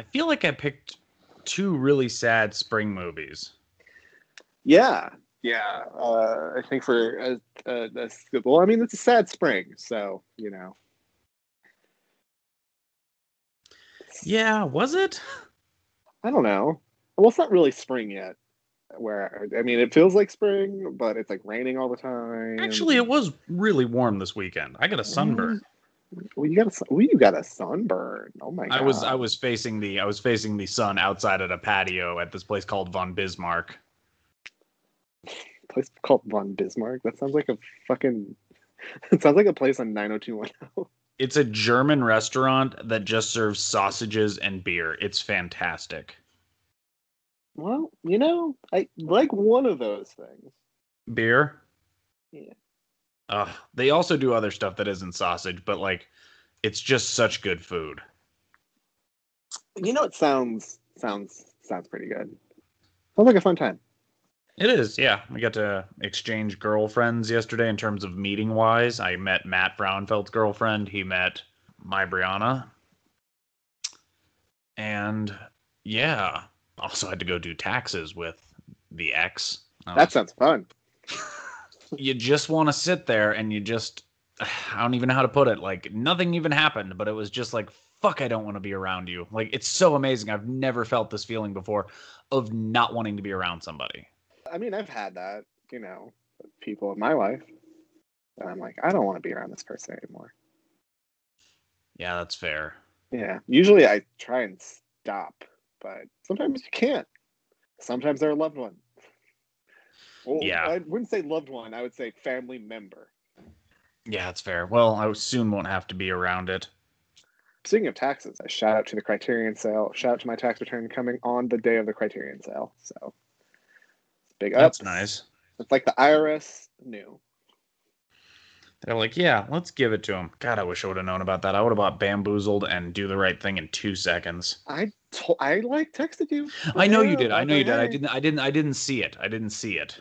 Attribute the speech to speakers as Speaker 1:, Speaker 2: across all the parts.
Speaker 1: I feel like I picked two really sad spring movies.
Speaker 2: Yeah, yeah. Uh, I think for a, a, a, well, I mean, it's a sad spring, so you know.
Speaker 1: Yeah, was it?
Speaker 2: I don't know. Well, it's not really spring yet. Where I mean, it feels like spring, but it's like raining all the time.
Speaker 1: Actually, it was really warm this weekend. I got a sunburn.
Speaker 2: Well, you got a well, you got a sunburn. Oh my god!
Speaker 1: I was I was facing the I was facing the sun outside at a patio at this place called Von Bismarck.
Speaker 2: place called Von Bismarck. That sounds like a fucking. It sounds like a place on nine hundred oh two one zero. Oh.
Speaker 1: It's a German restaurant that just serves sausages and beer. It's fantastic.
Speaker 2: Well, you know, I like one of those things.
Speaker 1: Beer.
Speaker 2: Yeah.
Speaker 1: Uh, they also do other stuff that isn't sausage, but like, it's just such good food.
Speaker 2: You know, it sounds sounds sounds pretty good. Sounds like a fun time.
Speaker 1: It is, yeah. We got to exchange girlfriends yesterday in terms of meeting wise. I met Matt Brownfeld's girlfriend. He met my Brianna. And yeah, also had to go do taxes with the ex.
Speaker 2: That sounds fun.
Speaker 1: you just want to sit there and you just I don't even know how to put it. Like nothing even happened, but it was just like fuck I don't want to be around you. Like it's so amazing. I've never felt this feeling before of not wanting to be around somebody.
Speaker 2: I mean, I've had that, you know, people in my life. And I'm like, I don't want to be around this person anymore.
Speaker 1: Yeah, that's fair.
Speaker 2: Yeah. Usually I try and stop, but sometimes you can't. Sometimes they're a loved one. Well,
Speaker 1: yeah.
Speaker 2: I wouldn't say loved one. I would say family member.
Speaker 1: Yeah, that's fair. Well, I soon won't have to be around it.
Speaker 2: Speaking of taxes, I shout out to the Criterion sale. Shout out to my tax return coming on the day of the Criterion sale. So big up.
Speaker 1: That's nice.
Speaker 2: It's like the IRS knew.
Speaker 1: They're like, yeah, let's give it to him. God, I wish I would have known about that. I would have bought Bamboozled and Do the Right Thing in two seconds.
Speaker 2: I to- I like texted you.
Speaker 1: I know you did. I know you did. I didn't. I didn't. I didn't see it. I didn't see it.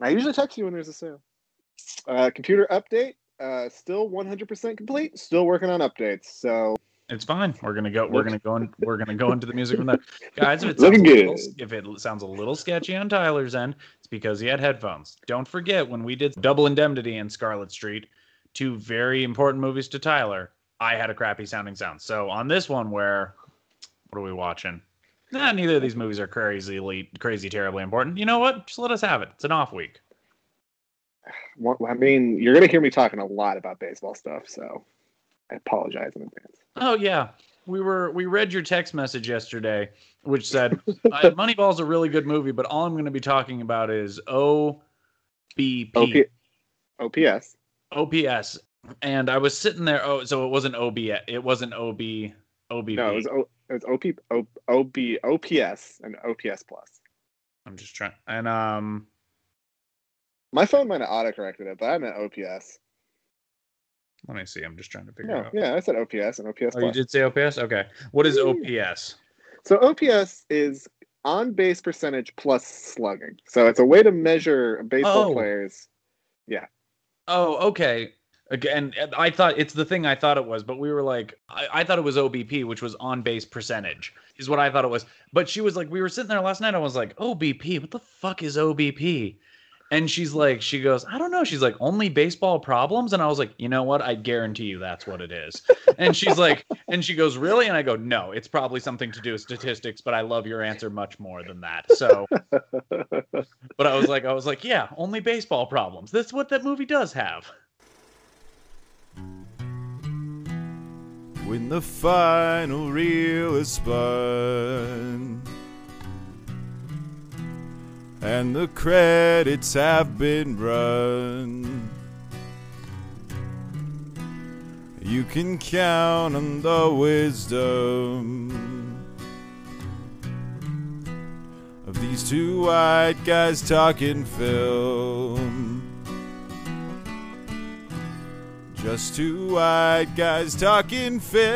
Speaker 2: I usually text you when there's a sale. Uh, computer update, uh, still 100% complete. Still working on updates. So
Speaker 1: it's fine. We're gonna go. We're gonna go. In, we're gonna go into the music from there, guys. If it
Speaker 2: sounds
Speaker 1: little, if it sounds a little sketchy on Tyler's end, it's because he had headphones. Don't forget when we did Double Indemnity and Scarlet Street, two very important movies to Tyler. I had a crappy sounding sound. So on this one, where what are we watching? Nah, neither of these movies are crazy, crazy, terribly important. You know what? Just let us have it. It's an off week.
Speaker 2: Well, I mean, you're gonna hear me talking a lot about baseball stuff, so I apologize in advance.
Speaker 1: Oh yeah, we were we read your text message yesterday, which said uh, Moneyball's a really good movie, but all I'm going to be talking about is OBP.
Speaker 2: OP, OPS.
Speaker 1: OPS. And I was sitting there. Oh, so it wasn't OB. It wasn't OB. OBP.
Speaker 2: No, it was O it's OP, o, OB, OPS, and OPS plus.
Speaker 1: I'm just trying, and um,
Speaker 2: my phone might have autocorrected it, but I meant OPS.
Speaker 1: Let me see. I'm just trying to figure
Speaker 2: no,
Speaker 1: out.
Speaker 2: Yeah, I said OPS and OPS.
Speaker 1: Oh, plus. you did say OPS. Okay, what is OPS?
Speaker 2: So OPS is on base percentage plus slugging. So it's a way to measure baseball oh. players. Yeah.
Speaker 1: Oh, okay. Again, I thought it's the thing I thought it was, but we were like, I, I, thought it was OBP, which was on base percentage, is what I thought it was. But she was like, we were sitting there last night. I was like, OBP, what the fuck is OBP? And she's like, she goes, I don't know. She's like, only baseball problems. And I was like, you know what? I guarantee you that's what it is. and she's like, and she goes, really? And I go, no, it's probably something to do with statistics, but I love your answer much more than that. So, but I was like, I was like, yeah, only baseball problems. That's what that movie does have.
Speaker 3: When the final reel is spun and the credits have been run. You can count on the wisdom of these two white guys talking film. Just two white guys talking film.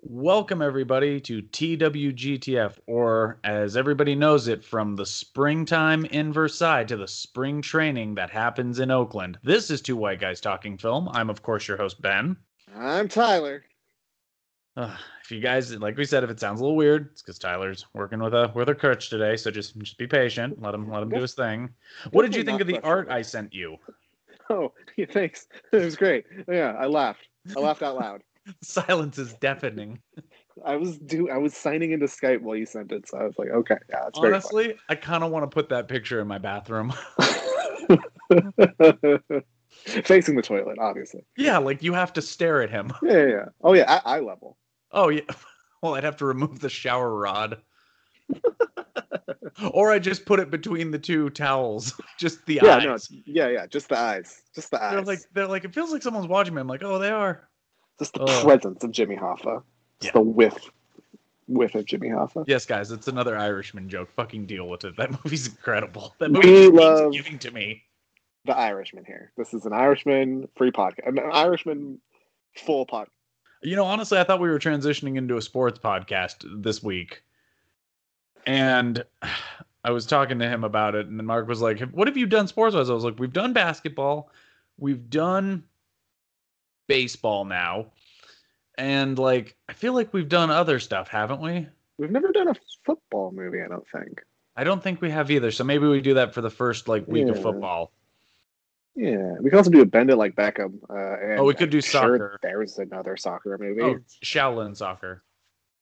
Speaker 1: Welcome, everybody, to TWGTF, or as everybody knows it, from the springtime in Versailles to the spring training that happens in Oakland. This is Two White Guys Talking Film. I'm, of course, your host, Ben.
Speaker 2: I'm Tyler.
Speaker 1: Uh, if you guys, like we said, if it sounds a little weird, it's because Tyler's working with a with a crutch today. So just just be patient. Let him let him do his thing. What did you think of the art. I sent you?
Speaker 2: Oh, yeah, thanks. It was great. Yeah, I laughed. I laughed out loud.
Speaker 1: Silence is deafening.
Speaker 2: I was do I was signing into Skype while you sent it, so I was like, okay, yeah, it's
Speaker 1: Honestly, I kind of want to put that picture in my bathroom.
Speaker 2: Facing the toilet, obviously.
Speaker 1: yeah, like you have to stare at him.
Speaker 2: Yeah, yeah, yeah. Oh yeah, eye level.
Speaker 1: Oh yeah. Well, I'd have to remove the shower rod. or I just put it between the two towels, just the
Speaker 2: Yeah,
Speaker 1: eyes.
Speaker 2: no, yeah, yeah. Just the eyes. Just the eyes.
Speaker 1: they're like they're like it feels like someone's watching me. I'm like, oh, they are.
Speaker 2: just the
Speaker 1: Ugh.
Speaker 2: presence of Jimmy Hoffa. Just
Speaker 1: Yeah.
Speaker 2: the whiff, whiff of Jimmy Hoffa.
Speaker 1: Yes, guys, it's another Irishman joke. Fucking deal with it. That movie's incredible. That movie
Speaker 2: love-
Speaker 1: giving to me.
Speaker 2: The Irishman here. This is an Irishman free podcast. An Irishman full podcast.
Speaker 1: You know, honestly, I thought we were transitioning into a sports podcast this week. And I was talking to him about it, and then Mark was like, What have you done sports wise? I was like, We've done basketball, we've done baseball now. And like, I feel like we've done other stuff, haven't we?
Speaker 2: We've never done a football movie, I don't think.
Speaker 1: I don't think we have either. So maybe we do that for the first like week of football.
Speaker 2: Yeah, we could also do a Bend It Like Beckham. Uh, and
Speaker 1: Oh, we could do
Speaker 2: I'm sure
Speaker 1: soccer.
Speaker 2: There's another soccer movie.
Speaker 1: Oh, Shaolin soccer.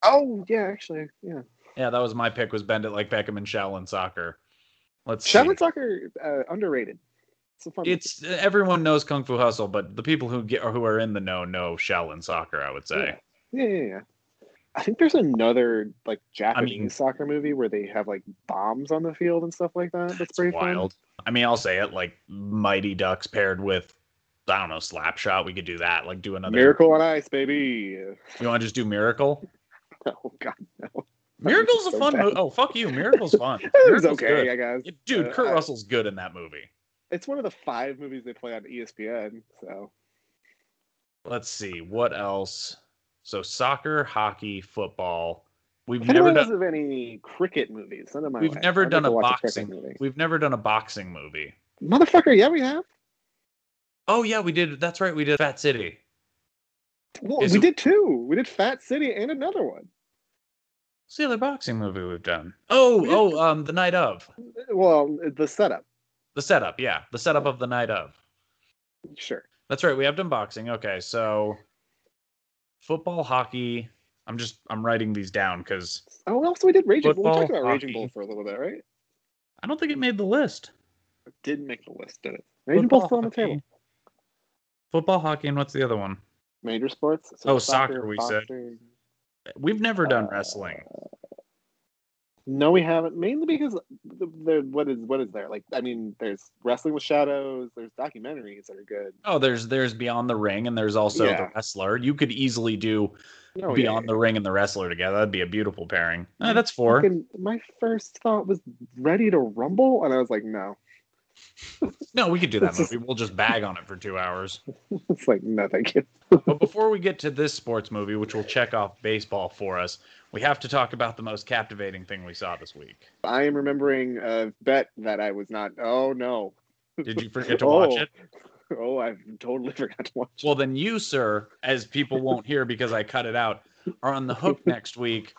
Speaker 2: Oh, yeah, actually, yeah.
Speaker 1: Yeah, that was my pick. Was bend it like Beckham and Shaolin soccer. Let's see.
Speaker 2: Shaolin soccer uh, underrated. It's a fun.
Speaker 1: It's everyone knows Kung Fu Hustle, but the people who get or who are in the know know Shaolin soccer. I would say.
Speaker 2: Yeah, yeah, yeah. I think there's another like Japanese
Speaker 1: mean-
Speaker 2: soccer movie where they have like bombs on the field and stuff like that. That's pretty
Speaker 1: wild. I mean, I'll say it like Mighty Ducks paired with I don't know Slapshot. We could do that. Like do another.
Speaker 2: Miracle on Ice, baby.
Speaker 1: You want to just do Miracle?
Speaker 2: Oh God, no.
Speaker 1: Miracle's a
Speaker 2: so
Speaker 1: fun movie. Oh fuck you! Miracle's fun.
Speaker 2: It
Speaker 1: Miracle's
Speaker 2: okay,
Speaker 1: good.
Speaker 2: I guess.
Speaker 1: Dude,
Speaker 2: Uh,
Speaker 1: Kurt
Speaker 2: I-
Speaker 1: Russell's good in that movie.
Speaker 2: It's one of the five movies they play on ESPN. So
Speaker 1: Let's see what else. So soccer, hockey, football. We've never done.
Speaker 2: of any cricket movies, send them my
Speaker 1: We've
Speaker 2: way.
Speaker 1: never
Speaker 2: I'd
Speaker 1: done a boxing.
Speaker 2: movie.
Speaker 1: We've never done a boxing movie.
Speaker 2: Motherfucker, yeah, we have.
Speaker 1: Oh yeah, we did. That's right. We did Fat City.
Speaker 2: Well,
Speaker 1: Is
Speaker 2: we
Speaker 1: it-
Speaker 2: did two. We did Fat City and another one.
Speaker 1: What's the other boxing movie we've done? Oh, oh, um, the night of
Speaker 2: Well, the setup,
Speaker 1: the setup. Yeah, the setup of the night of.
Speaker 2: sure.
Speaker 1: That's right. We have done boxing. Okay, so football, hockey. I'm just I'm writing these down because
Speaker 2: Oh, also we did Raging Bull. We talked about Raging. Bull for a little bit, right?
Speaker 1: I don't think it made the list.
Speaker 2: It didn't make the list, did it? Raging Bull's still on the table.
Speaker 1: Football, hockey, and what's the other one?
Speaker 2: Major sports.
Speaker 1: Oh, soccer, we said. We've never done
Speaker 2: Uh,
Speaker 1: wrestling.
Speaker 2: No, we haven't. Mainly because the, the, what is what is there? Like, I mean, there's wrestling with shadows. There's documentaries that are good.
Speaker 1: Oh, there's there's Beyond the Ring, and there's also the wrestler. You could easily do
Speaker 2: No,
Speaker 1: Beyond the Ring and the wrestler together. That'd be a beautiful pairing. That's four.
Speaker 2: Fucking- my first thought was Ready to Rumble, and I was like, no.
Speaker 1: No, we could do that movie. We'll just bag on it for two hours.
Speaker 2: It's like, no, thank you.
Speaker 1: But before we get to this sports movie, which will check off baseball for us, we have to talk about the most captivating thing we saw this week.
Speaker 2: I am remembering a bet that I was not. Oh no.
Speaker 1: Did you forget to watch
Speaker 2: Oh.
Speaker 1: it?
Speaker 2: Oh, I totally forgot to watch. it.
Speaker 1: Well, then you, sir, as people won't hear because I cut it out, are on the hook next week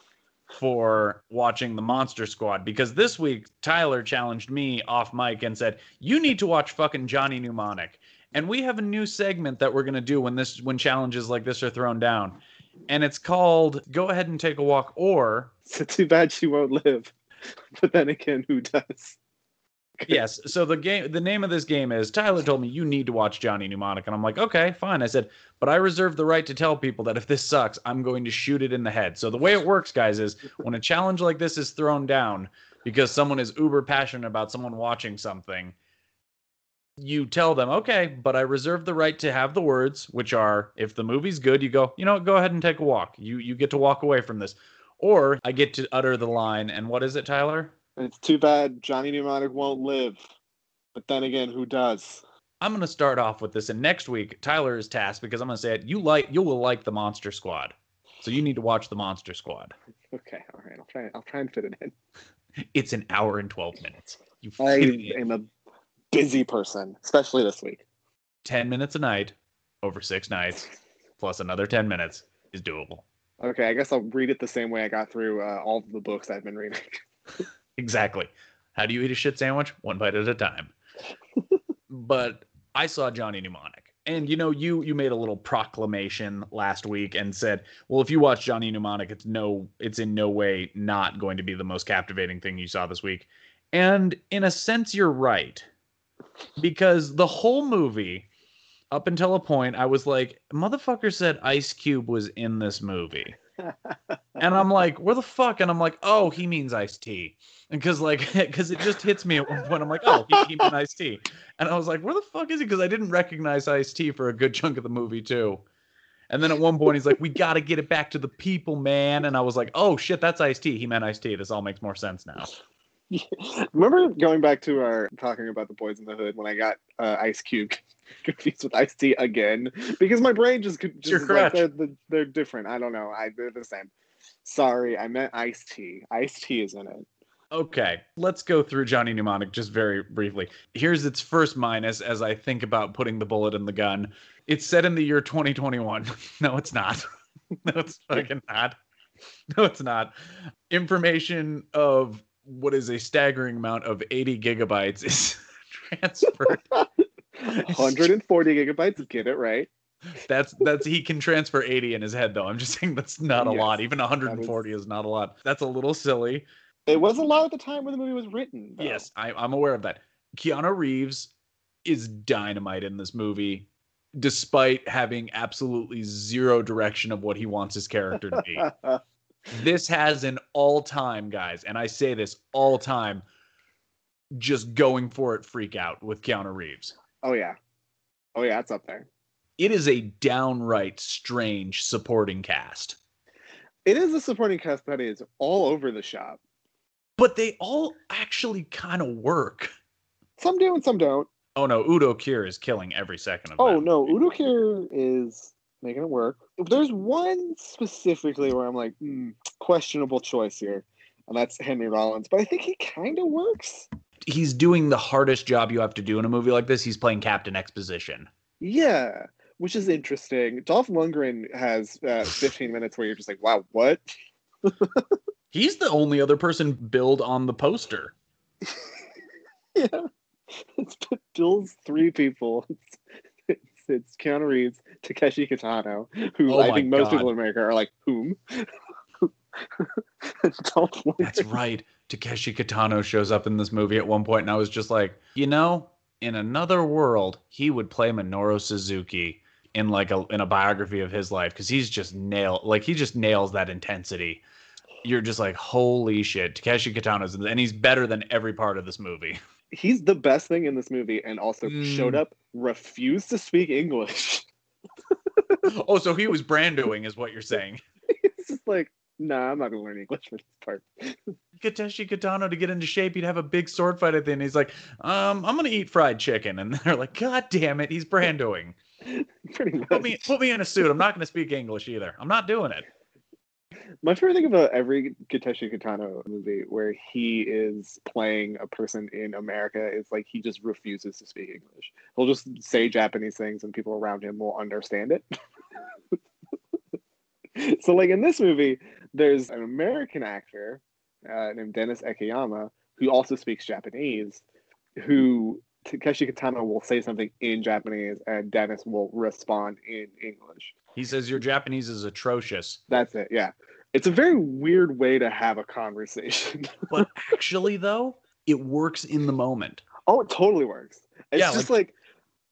Speaker 1: for watching the Monster Squad because this week Tyler challenged me off mic and said, "You need to watch fucking Johnny Mnemonic." And we have a new segment that we're going to do when this when challenges like this are thrown down. And it's called Go ahead and take a walk or
Speaker 2: It's too bad she won't live. But then again, who does?
Speaker 1: yes. So the game, the name of this game is Tyler told me you need to watch Johnny Mnemonic, and I'm like, okay, fine. I said, but I reserve the right to tell people that if this sucks, I'm going to shoot it in the head. So the way it works, guys, is when a challenge like this is thrown down because someone is uber passionate about someone watching something, you tell them, okay, but I reserve the right to have the words, which are, if the movie's good, you go, you know, go ahead and take a walk. You you get to walk away from this, or I get to utter the line, and what is it, Tyler?
Speaker 2: It's too bad Johnny Mnemonic won't live. But then again, who does?
Speaker 1: I'm gonna start off with this, and next week Tyler is tasked because I'm gonna say it. You like, you will like the Monster Squad, so you need to watch the Monster Squad.
Speaker 2: Okay, all right. I'll try. I'll try and fit it in.
Speaker 1: It's an hour and twelve minutes. You
Speaker 2: I
Speaker 1: fit it in.
Speaker 2: am a busy person, especially this week.
Speaker 1: ten minutes a night over six nights, plus another ten minutes is doable.
Speaker 2: Okay, I guess I'll read it the same way I got through uh, all of the books I've been reading.
Speaker 1: Exactly. How do you eat a shit sandwich? One bite at a time. but I saw Johnny Mnemonic. And you know, you you made a little proclamation last week and said, "Well, if you watch Johnny Mnemonic, it's no it's in no way not going to be the most captivating thing you saw this week." And in a sense you're right. Because the whole movie up until a point I was like, "Motherfucker said Ice Cube was in this movie." And I'm like, where the fuck? And I'm like, oh, he means Ice-T. And because like, because it just hits me at one point. I'm like, oh, he, he meant Ice-T. And I was like, where the fuck is he? Because I didn't recognize Ice-T for a good chunk of the movie too. And then at one point he's like, we got to get it back to the people, man. And I was like, oh shit, that's Ice-T. He meant Ice-T. This all makes more sense now.
Speaker 2: Remember going back to our talking about the boys in the hood when I got uh, Ice Cube confused with Ice-T again because my brain just, just
Speaker 1: You're correct.
Speaker 2: like they're, they're different. I don't know. I they're the same. Sorry, I meant Ice-T. Ice Tea is in it.
Speaker 1: Okay, let's go through Johnny Mnemonic just very briefly. Here's its first minus as I think about putting the bullet in the gun. It's set in the year 2021. no, it's not. no, it's fucking not. No, it's not. Information of what is a staggering amount of 80 gigabytes is transferred.
Speaker 2: 140 gigabytes. Get it right.
Speaker 1: That's that's he can transfer 80 in his head though. I'm just saying that's not a
Speaker 2: Yes,
Speaker 1: lot. Even 140 is not a lot. That's a little silly.
Speaker 2: It was a lot at the time when the movie was written. though.
Speaker 1: Yes, I, I'm aware of that. Keanu Reeves is dynamite in this movie, despite having absolutely zero direction of what he wants his character to be. this has an all time, guys, and I say this all time, just going for it freak out with Keanu Reeves.
Speaker 2: oh yeah. Oh yeah, it's up there.
Speaker 1: It is a downright strange supporting cast,
Speaker 2: It is a supporting cast that is all over the shop.
Speaker 1: but they all actually kind of work.
Speaker 2: Some do and some don't.
Speaker 1: Oh no, Udo Kier is killing every second of
Speaker 2: Oh no, Udo Kier is making it work. There's one specifically where I'm like, hmm, questionable choice here, and that's Henry Rollins. But I think he kind of works.
Speaker 1: he's doing the hardest job you have to do in a movie like this. He's playing Captain Exposition.
Speaker 2: Yeah, which is interesting. Dolph Lundgren has uh, 15 minutes where you're just like, wow, what?
Speaker 1: He's the only other person billed on the poster.
Speaker 2: yeah, it's Bill's three people. It's, it's, it's Keanu Reeves, Takeshi Kitano, who
Speaker 1: Oh
Speaker 2: I think most
Speaker 1: God.
Speaker 2: people in America are like, whom?
Speaker 1: That's right. Takeshi Kitano shows up in this movie at one point, and I was just like, you know, in another world, he would play Minoru Suzuki in like a in a biography of his life because he's just nail like he just nails that intensity. You're just like, holy shit, Takeshi Kitano's and he's better than every part of this movie.
Speaker 2: he's the best thing in this movie and also
Speaker 1: Mm.
Speaker 2: showed up refused to speak english
Speaker 1: oh, so he was brandoing, is what you're saying.
Speaker 2: it's just like nah i'm not gonna learn english for this part
Speaker 1: Takeshi Kitano to get into shape, he'd have a big sword fight at the end. He's like, um, I'm gonna eat fried chicken, and they're like, God damn it, he's brandoing.
Speaker 2: pretty much
Speaker 1: Put me, put me in a suit. I'm not gonna speak English either. I'm not doing it.
Speaker 2: My favorite thing about every Takeshi Kitano movie where he is playing a person in america is like he just refuses to speak english. He'll just say japanese things and people around him will understand it. So like in this movie there's an american actor uh, named dennis akiyama who also speaks japanese who takeshi kitano will say something in japanese and dennis will respond in english.
Speaker 1: He says your Japanese is atrocious,
Speaker 2: that's it yeah it's a very weird way to have a conversation
Speaker 1: but actually, though, it works in the moment.
Speaker 2: oh it totally works it's
Speaker 1: Yeah,
Speaker 2: just like,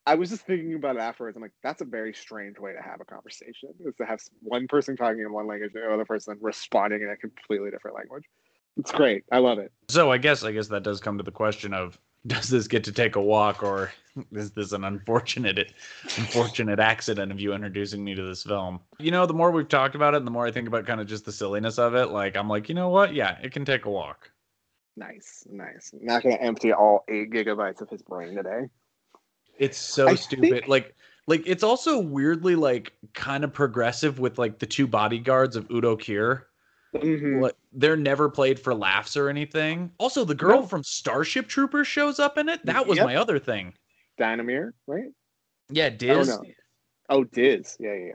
Speaker 2: I was just thinking about it afterwards. I'm like, that's a very strange way to have a conversation. Is to have one person talking in one language and the other person responding in a completely different language. It's great. I love it.
Speaker 1: So I guess, I guess that does come to the question of, does this get to take a walk, or is this an unfortunate, unfortunate accident of you introducing me to this film? You know, the more we've talked about it, and the more I think about kind of just the silliness of it, like I'm like, you know what? Yeah, it can take a walk.
Speaker 2: Nice, nice. Not gonna empty all eight gigabytes of his brain today.
Speaker 1: It's so
Speaker 2: I
Speaker 1: stupid.
Speaker 2: think-
Speaker 1: Like like it's also weirdly like kind of progressive with like the two bodyguards of Udo Kier.
Speaker 2: Mhm.
Speaker 1: Like, they're never played for laughs or anything. Also, the girl
Speaker 2: No.
Speaker 1: from Starship Troopers shows up in it. That was
Speaker 2: Yep.
Speaker 1: my other thing.
Speaker 2: Dina Meyer, right?
Speaker 1: Yeah, Diz.
Speaker 2: no. Oh, Diz. Yeah, yeah,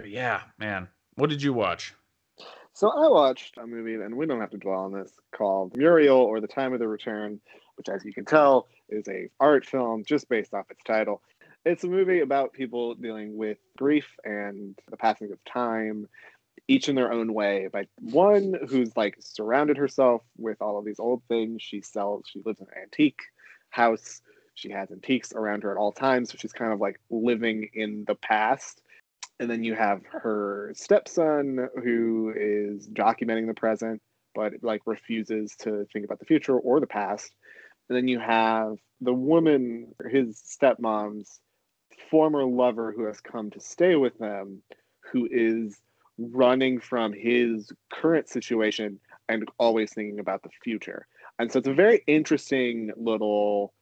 Speaker 2: yeah.
Speaker 1: Yeah, man. What did you watch?
Speaker 2: So I watched a movie, and we don't have to dwell on this, called Muriel or The Time of the Return, which, as you can tell, is a art film just based off its title. It's a movie about people dealing with grief and the passing of time, each in their own way. By one who's like surrounded herself with all of these old things. She sells. She lives in an antique house. She has antiques around her at all times, so she's kind of like living in the past and then you have her stepson who is documenting the present but like refuses to think about the future or the past and then you have the woman his stepmom's former lover who has come to stay with them who is running from his current situation and always thinking about the future and so it's a very interesting little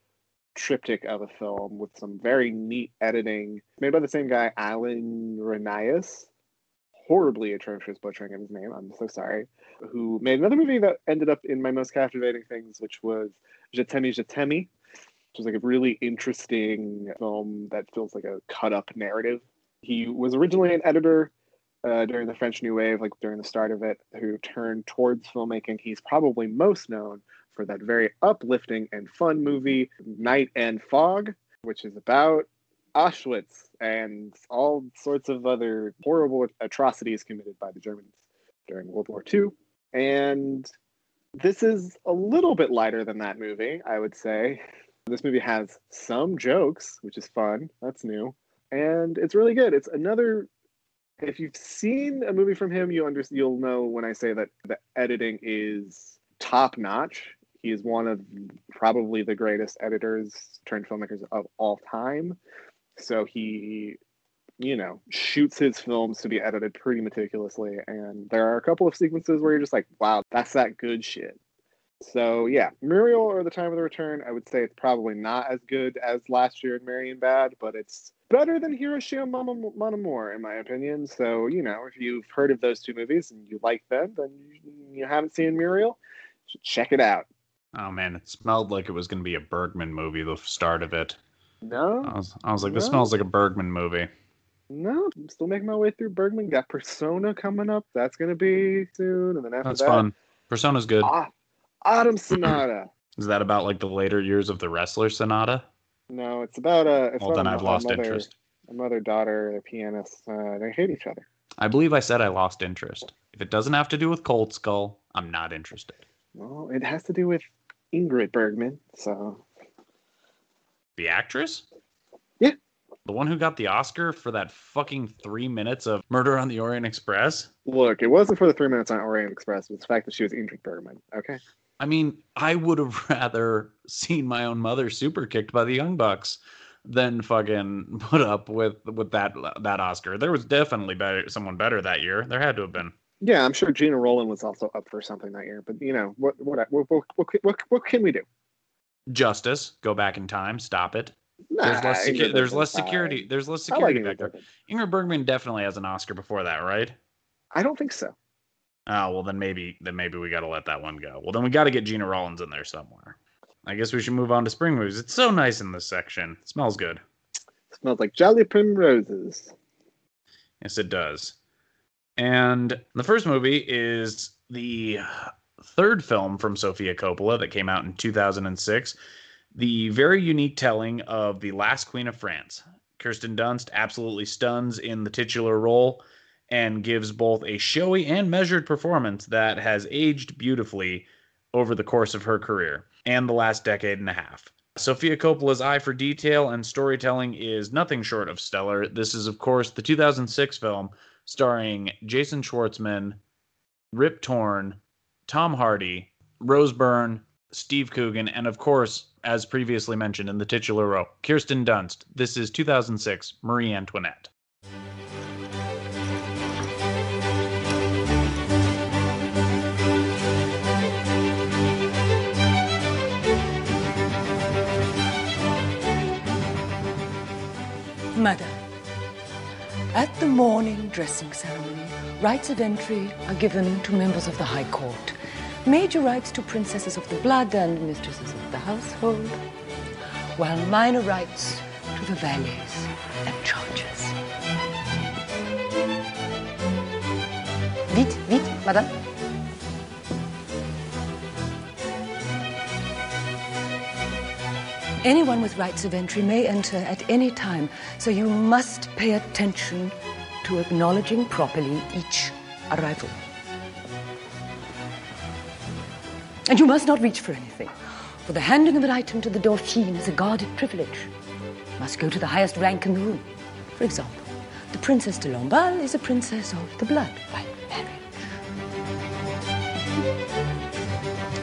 Speaker 2: triptych of a film with some very neat editing made by the same guy, Alan Ranias. Horribly atrocious butchering of his name. I'm so sorry. Who made another movie that ended up in my most captivating things, which was Je t'aime, which was like a really interesting film that feels like a cut up narrative. He was originally an editor uh, during the French New Wave, like during the start of it, who turned towards filmmaking. He's probably most known for that very uplifting and fun movie, Night and Fog, which is about Auschwitz and all sorts of other horrible atrocities committed by the Germans during World War II. And this is a little bit lighter than that movie, I would say. This movie has some jokes, which is fun. That's new. And it's really good. It's another if you've seen a movie from him, you under, you'll know when I say that the editing is top notch. He is one of probably the greatest editors turned filmmakers of all time. So he, you know, shoots his films to be edited pretty meticulously. And there are a couple of sequences where you're just like, wow, that's that good shit. So yeah, Muriel or The Time of the Return, I would say it's probably not as good as last year in Marienbad, but it's better than Hiroshima Mon Amour, in my opinion. So, you know, if you've heard of those two movies and you like them, then you, haven't seen Muriel, check it out.
Speaker 1: Oh man, it smelled like it was going to be a Bergman movie. The start of it.
Speaker 2: No.
Speaker 1: I was, I was like, this
Speaker 2: No.
Speaker 1: smells like a Bergman movie.
Speaker 2: No, I'm still making my way through Bergman. Got Persona coming up. That's gonna be soon, and then after
Speaker 1: That's
Speaker 2: that,
Speaker 1: fun. Persona's good.
Speaker 2: Ah, Autumn Sonata.
Speaker 1: Is that about like the later years of the wrestler Sonata?
Speaker 2: no, it's about a. It's
Speaker 1: Well,
Speaker 2: about
Speaker 1: then
Speaker 2: a,
Speaker 1: I've
Speaker 2: a
Speaker 1: lost
Speaker 2: mother,
Speaker 1: interest.
Speaker 2: A mother daughter, the pianist. Uh, they hate each other.
Speaker 1: I believe I said I lost interest. If it doesn't have to do with Cold Skull, I'm not interested.
Speaker 2: Well, it has to do with Ingrid Bergman. So
Speaker 1: The actress?
Speaker 2: Yeah.
Speaker 1: The one who got the Oscar for that fucking three minutes of Murder on the Orient Express?
Speaker 2: look, it wasn't for the three minutes on Orient Express. It was the fact that she was Ingrid Bergman. Okay.
Speaker 1: I mean, I would have rather seen my own mother super kicked by the Young Bucks than fucking put up with with that that Oscar. There was definitely better someone better that year. There had to have been.
Speaker 2: Yeah, I'm sure Gina Rowland was also up for something that year. But you know, what what what what, what, what, what can we do?
Speaker 1: Justice, go back in time, stop it. There's less secu- there's less security. There's less
Speaker 2: like
Speaker 1: security
Speaker 2: Ingrid
Speaker 1: back there. Ingrid Bergman definitely has an Oscar before that, right?
Speaker 2: I don't think so.
Speaker 1: Oh well, then maybe then maybe we got to let that one go. Well, then we got to get Gena Rowlands in there somewhere. I guess we should move on to spring movies. It's so nice in this section. It smells good.
Speaker 2: smells like Jolly Primroses.
Speaker 1: Yes, it does. And the first movie is the third film from Sofia Coppola that came out in 2006. The very unique telling of The Last Queen of France. Kirsten Dunst absolutely stuns in the titular role and gives both a showy and measured performance that has aged beautifully over the course of her career and the last decade and a half. Sofia Coppola's eye for detail and storytelling is nothing short of stellar. This is, of course, the 2006 film starring Jason Schwartzman, Rip Torn, Tom Hardy, Rose Byrne, Steve Coogan, and of course, as previously mentioned in the titular role, Kirsten Dunst. This is 2006 Marie Antoinette.
Speaker 4: Madam, at the morning dressing ceremony, rights of entry are given to members of the High Court, major rights to princesses of the blood and mistresses of the household, while minor rights to the valets and charges. Vite, vite, madame. Anyone with rights of entry may enter at any time, so you must pay attention to acknowledging properly each arrival. And you must not reach for anything, for the handing of an item to the Dauphine is a guarded privilege. It must go to the highest rank in the room. For example, the Princess de Lamballe is a princess of the blood by marriage.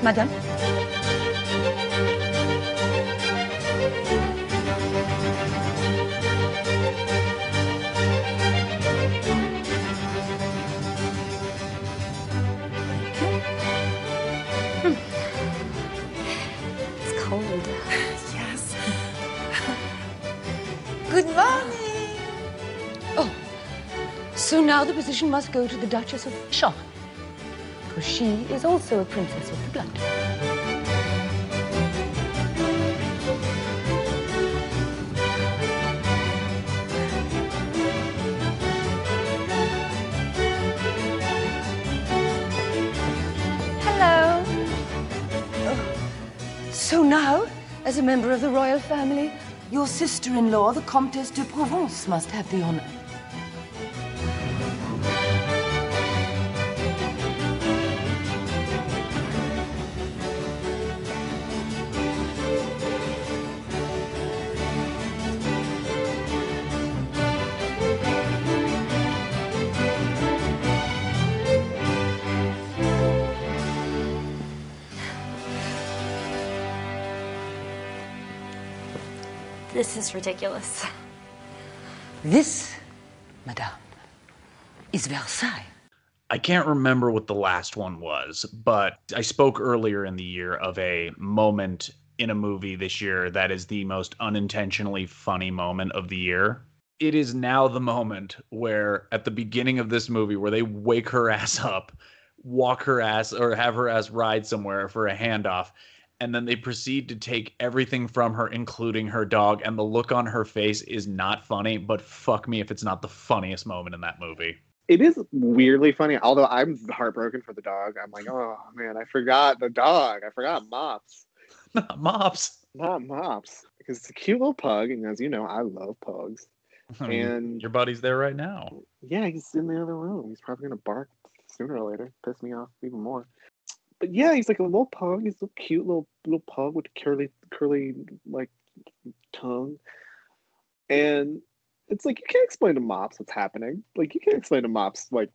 Speaker 4: Madame? Good morning. Oh, so now the position must go to the Duchess of Charme, for she is also a princess of the blood.
Speaker 5: Hello.
Speaker 4: Oh, So now, as a member of the royal family, your sister-in-law, the Comtesse de Provence, must have the honor.
Speaker 5: This ridiculous.
Speaker 4: This, madame, is Versailles.
Speaker 1: I can't remember what the last one was, but I spoke earlier in the year of a moment in a movie this year that is the most unintentionally funny moment of the year. It is now the moment where, at the beginning of this movie, where they wake her ass up, walk her ass, or have her ass ride somewhere for a handoff, and then they proceed to take everything from her, including her dog, and the look on her face is not funny, but fuck me if it's not the funniest moment in that movie.
Speaker 2: It is weirdly funny, although I'm heartbroken for the dog. I'm like, oh man, I forgot the dog. I forgot Mops.
Speaker 1: Not mops.
Speaker 2: Not Mops. Because it's a cute little pug, and as you know, I love pugs. And-
Speaker 1: your buddy's there right now.
Speaker 2: Yeah, he's in the other room. He's probably gonna bark sooner or later, piss me off even more. But yeah, he's like a little pug. He's a little cute little little pug with curly curly like tongue. And it's like you can't explain to Mops what's happening. Like you can't explain to Mops like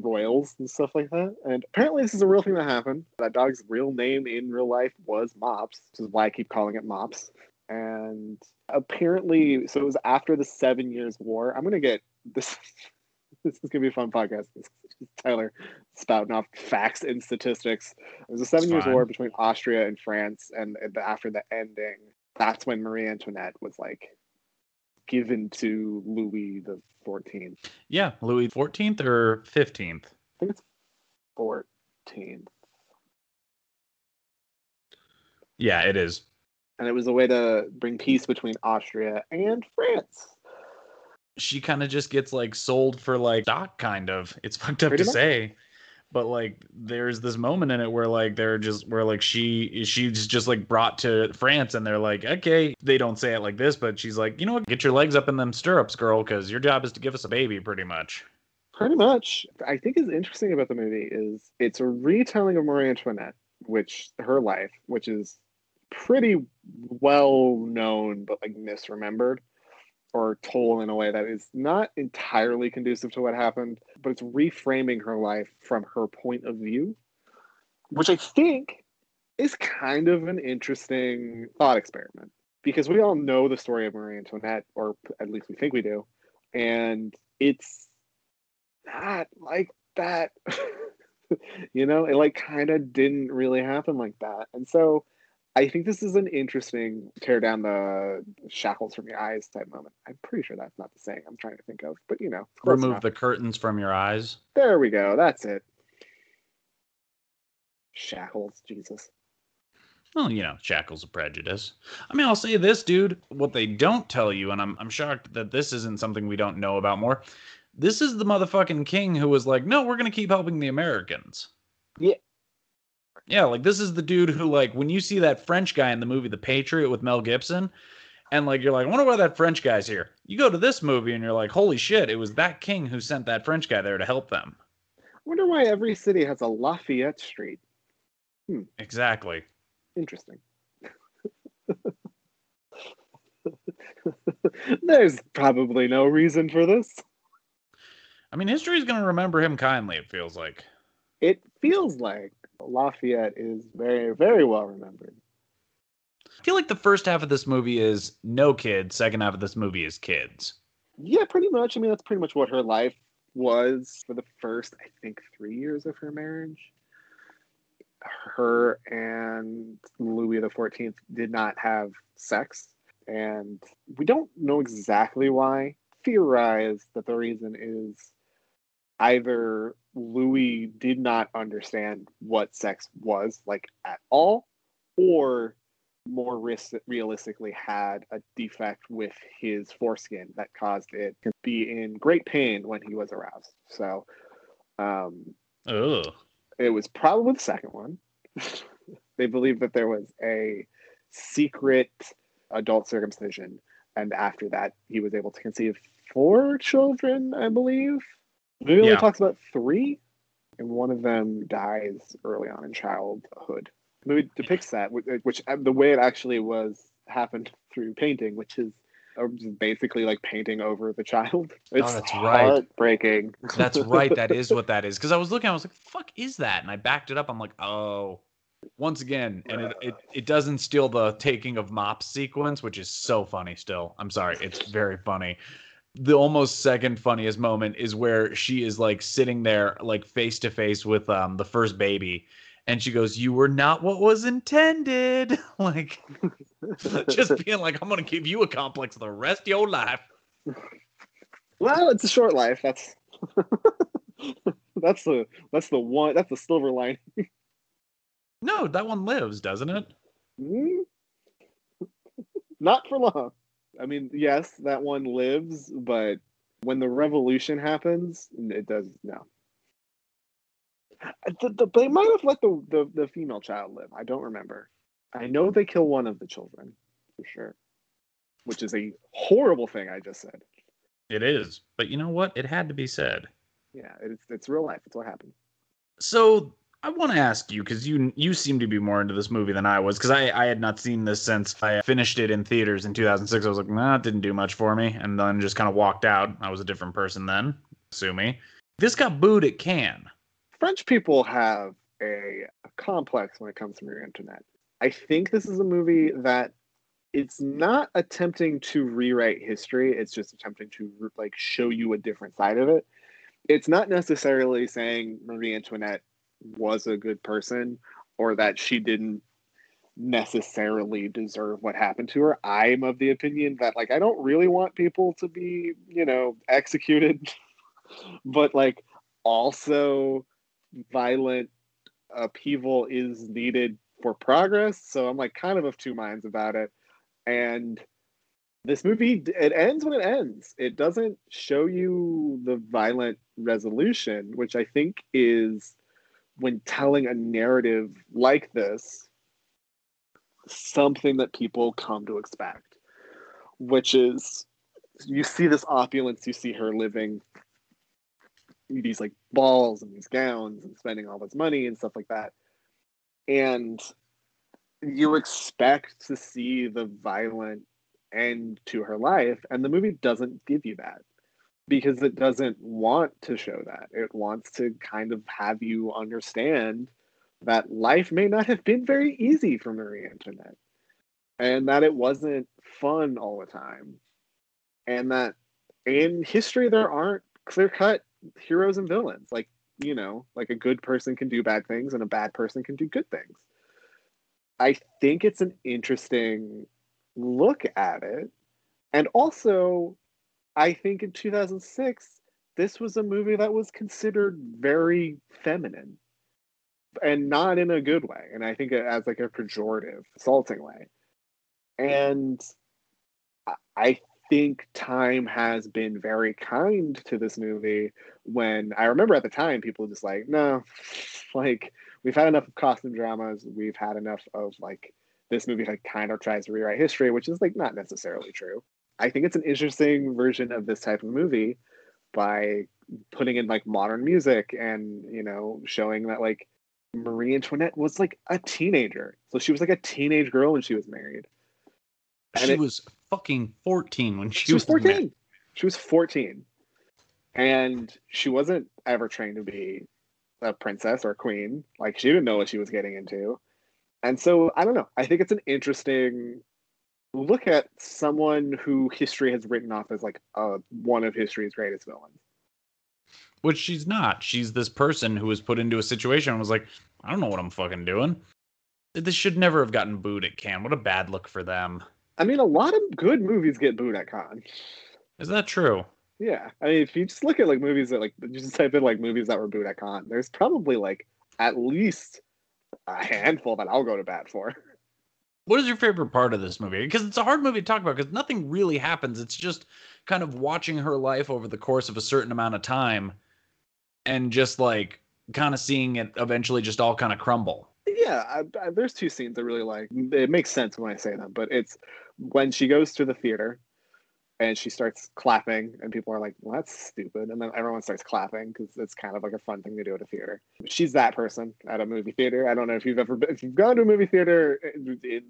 Speaker 2: royals and stuff like that. And apparently this is a real thing that happened. That dog's real name in real life was Mops, which is why I keep calling it Mops. And apparently, so it was after the Seven Years' War. I'm gonna get this. This is gonna be a fun podcast. Tyler spouting off facts and statistics. It was a Seven Years' War between Austria and France, and after the ending, that's when Marie Antoinette was like given to Louis the Fourteenth.
Speaker 1: Yeah, Louis fourteenth or fifteenth.
Speaker 2: I think it's fourteenth,
Speaker 1: Yeah, it is.
Speaker 2: and it was a way to bring peace between Austria and France.
Speaker 1: She kind of just gets like sold for like stock, kind of. It's fucked up
Speaker 2: Pretty
Speaker 1: to
Speaker 2: much.
Speaker 1: say, but like there's this moment in it where like they're just where like she she's just like brought to France, and they're like, okay, they don't say it like this, but she's like, you know what, get your legs up in them stirrups, girl, because your job is to give us a baby, pretty much.
Speaker 2: Pretty much. I think is interesting about the movie is it's a retelling of Marie Antoinette, which her life, which is pretty well known but like misremembered or told in a way that is not entirely conducive to what happened, but it's reframing her life from her point of view, which I think is kind of an interesting thought experiment because we all know the story of Marie Antoinette, or at least we think we do, and it's not like that. you know, it like kind of didn't really happen like that. And so I think this is an interesting tear down the shackles from your eyes type moment. I'm pretty sure that's not the saying I'm trying to think of, but you know,
Speaker 1: Remove the curtains from your eyes.
Speaker 2: There we go. That's it. Shackles, Jesus.
Speaker 1: Well, you know, shackles of prejudice. I mean, I'll say this, dude. What they don't tell you, and I'm I'm shocked that this isn't something we don't know about more. This is the motherfucking king who was like, no, we're gonna keep helping the Americans.
Speaker 2: Yeah.
Speaker 1: Yeah, like this is the dude who, like, when you see that French guy in the movie The Patriot with Mel Gibson, and like you're like, I wonder why that French guy's here. You go to this movie and you're like, holy shit, it was that king who sent that French guy there to help them.
Speaker 2: I wonder why every city has a Lafayette Street. Hmm.
Speaker 1: Exactly.
Speaker 2: Interesting. There's probably no reason for this.
Speaker 1: I mean, history's gonna remember him kindly, it feels like.
Speaker 2: It feels like Lafayette is very, very well remembered.
Speaker 1: I feel like the first half of this movie is no kids, second half of this movie is kids.
Speaker 2: Yeah, pretty much. I mean, that's pretty much what her life was for the first, I think, three years of her marriage. Her and Louis the Fourteenth did not have sex, and we don't know exactly why. Theorize that the reason is either Louis did not understand what sex was like at all, or more risk, realistically had a defect with his foreskin that caused it to be in great pain when he was aroused. So um,
Speaker 1: Ugh.
Speaker 2: it was probably the second one. they believe that there was a secret adult circumcision, and after that, he was able to conceive four children, I believe. The movie only
Speaker 1: Yeah.
Speaker 2: talks about three, and one of them dies early on in childhood. The movie depicts that, which, which uh, the way it actually was happened through painting, which is uh, basically like painting over the child. It's
Speaker 1: Oh, that's right.
Speaker 2: heartbreaking.
Speaker 1: That's right. That is what that is. Because I was looking, I was like, "Fuck is that?" And I backed it up. I'm like, "Oh." Once again, and it, it it doesn't steal the taking of mops sequence, which is so funny. Still, I'm sorry, it's very funny. The almost second funniest moment is where she is like sitting there, like face to face with um the first baby, and she goes, "You were not what was intended." like, just being like, "I'm gonna give you a complex the rest of your life."
Speaker 2: Well, it's a short life. That's that's the that's the one that's the silver line.
Speaker 1: No, that one lives, doesn't it?
Speaker 2: Hmm? Not for long. I mean, yes, that one lives, but when the revolution happens, it does no. Uh, the, the, they might have let the, the, the female child live. I don't remember. I know they kill one of the children for sure, which is a horrible thing I just said.
Speaker 1: It is. But you know what? It had to be said.
Speaker 2: Yeah, it's it's real life. It's what happened.
Speaker 1: So I want to ask you because you you seem to be more into this movie than I was because I I had not seen this since I finished it in theaters in 2006. I was like, nah, it didn't do much for me, and then just kind of walked out. I was a different person then. Sue me. This got booed at Cannes.
Speaker 2: French people have a, a complex when it comes to Marie Antoinette. I think this is a movie that it's not attempting to rewrite history. It's just attempting to like show you a different side of it. It's not necessarily saying Marie Antoinette was a good person or that she didn't necessarily deserve what happened to her. I'm of the opinion that like I don't really want people to be, you know, executed, but like also violent upheaval is needed for progress. So I'm like kind of of two minds about it. And this movie it ends when it ends. It doesn't show you the violent resolution, which I think is when telling a narrative like this something that people come to expect, which is you see this opulence, you see her living these like balls and these gowns and spending all this money and stuff like that. And you expect to see the violent end to her life, and the movie doesn't give you that because it doesn't want to show that. It wants to kind of have you understand that life may not have been very easy for Marie Antoinette, and that it wasn't fun all the time, and that in history there aren't clear cut heroes and villains. Like, you know, like a good person can do bad things and a bad person can do good things. I think it's an interesting look at it. And also, I think in 2006, this was a movie that was considered very feminine and not in a good way. And I think it as like a pejorative, assaulting way. And I- think time has been very kind to this movie when I remember at the time people were just like, no, like we've had enough of costume dramas, we've had enough of like this movie like kind of tries to rewrite history, which is like not necessarily true. I think it's an interesting version of this type of movie by putting in like modern music and you know showing that like Marie Antoinette was like a teenager. So she was like a teenage girl when she was married. And
Speaker 1: she
Speaker 2: it-
Speaker 1: was fucking 14 when she,
Speaker 2: She was
Speaker 1: married.
Speaker 2: 14. She was 14. And she wasn't ever trained to be a princess or queen. Like she didn't know what she was getting into. And so I don't know. I think it's an interesting look at someone who history has written off as like uh, one of history's greatest villains.
Speaker 1: Which she's not. She's this person who was put into a situation and was like, I don't know what I'm fucking doing. This should never have gotten booed at Cannes. What a bad look for them.
Speaker 2: I mean, a lot of good movies get booed at Cannes.
Speaker 1: Is that true?
Speaker 2: Yeah, I mean, if you just look at like movies that like you just type in like movies that were booed at Cannes, there's probably like at least a handful that I'll go to bat for.
Speaker 1: What is your favorite part of this movie? Because it's a hard movie to talk about because nothing really happens. It's just kind of watching her life over the course of a certain amount of time and just like kind of seeing it eventually just all kind of crumble.
Speaker 2: Yeah, I, I, there's two scenes I really like. It makes sense when I say them, but it's when she goes to the theater and she starts clapping, and people are like, "Well, that's stupid," and then everyone starts clapping because it's kind of like a fun thing to do at a theater. She's that person at a movie theater. I don't know if you've ever been, if you've gone to a movie theater it, it,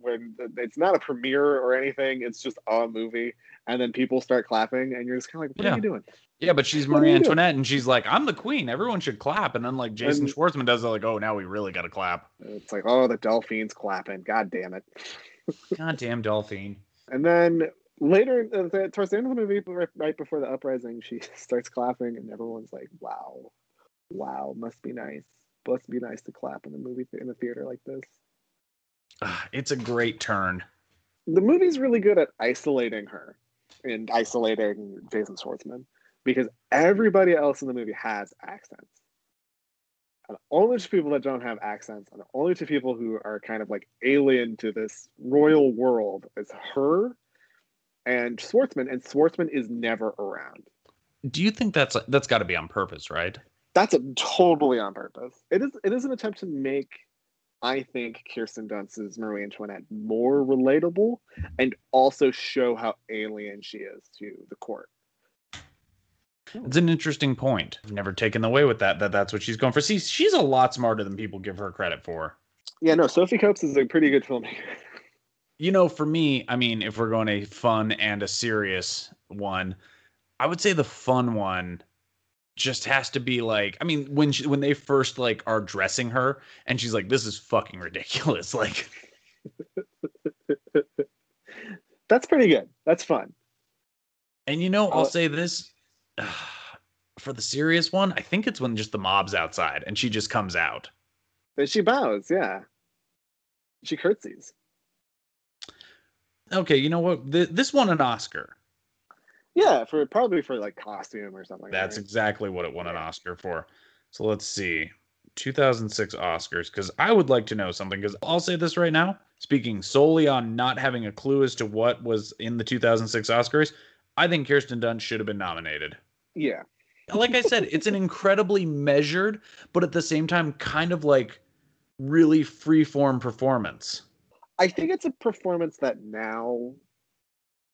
Speaker 2: when it's not a premiere or anything, it's just a movie, and then people start clapping, and you're just kind of like, "What
Speaker 1: Yeah.
Speaker 2: are you doing?"
Speaker 1: Yeah, but she's Marie? Antoinette and she's like, I'm the queen. Everyone should clap. And then like Jason
Speaker 2: And-
Speaker 1: Schwartzman does it like, oh, now we really got to clap.
Speaker 2: It's like, "Oh, the Delphine's clapping! God damn it!"
Speaker 1: god damn Delphine.
Speaker 2: And then later, uh, towards the end of the movie, right, right before the uprising, she starts clapping, and everyone's like, "Wow, wow, must be nice. Must be nice to clap in the movie in the theater like this."
Speaker 1: Ah, It's a great turn.
Speaker 2: The movie's really good at isolating her and isolating Jason Schwartzman because everybody else in the movie has accents. And only to people that don't have accents, and only to people who are kind of like alien to this royal world, is her and Schwartzman, and Schwartzman is never around.
Speaker 1: Do you think that's that's got to be on purpose, right?
Speaker 2: That's a totally on purpose. It is. It is an attempt to make, I think, Kirsten Dunst's Marie Antoinette more relatable, and also show how alien she is to the court.
Speaker 1: It's an interesting point. I've never taken away with that. That that's what she's going for. See, she's a lot smarter than people give her credit for.
Speaker 2: Yeah, no, Sofia Coppola is a pretty good filmmaker.
Speaker 1: You know, for me, I mean, if we're going a fun and a serious one, I would say the fun one just has to be like, I mean, when she, when they first like are dressing her and she's like, "This is fucking ridiculous," like.
Speaker 2: That's pretty good. That's fun.
Speaker 1: And you know, I'll
Speaker 2: Uh,
Speaker 1: say this for the serious one, I think it's when just the mob's outside and she just comes out.
Speaker 2: And she bows, yeah. She curtsies.
Speaker 1: Okay, you know what? Th- this won an Oscar.
Speaker 2: Yeah, for probably for like costume or something.
Speaker 1: That's
Speaker 2: right?
Speaker 1: exactly what it won an Oscar for. So let's see. 2006 Oscars because I would like to know something because I'll say this right now, speaking solely on not having a clue as to what was in the 2006 Oscars, I think Kirsten Dunst should have been nominated.
Speaker 2: yeah.
Speaker 1: like I said, it's an incredibly measured, but at the same time, kind of like really free-form performance.
Speaker 2: I think it's a performance that now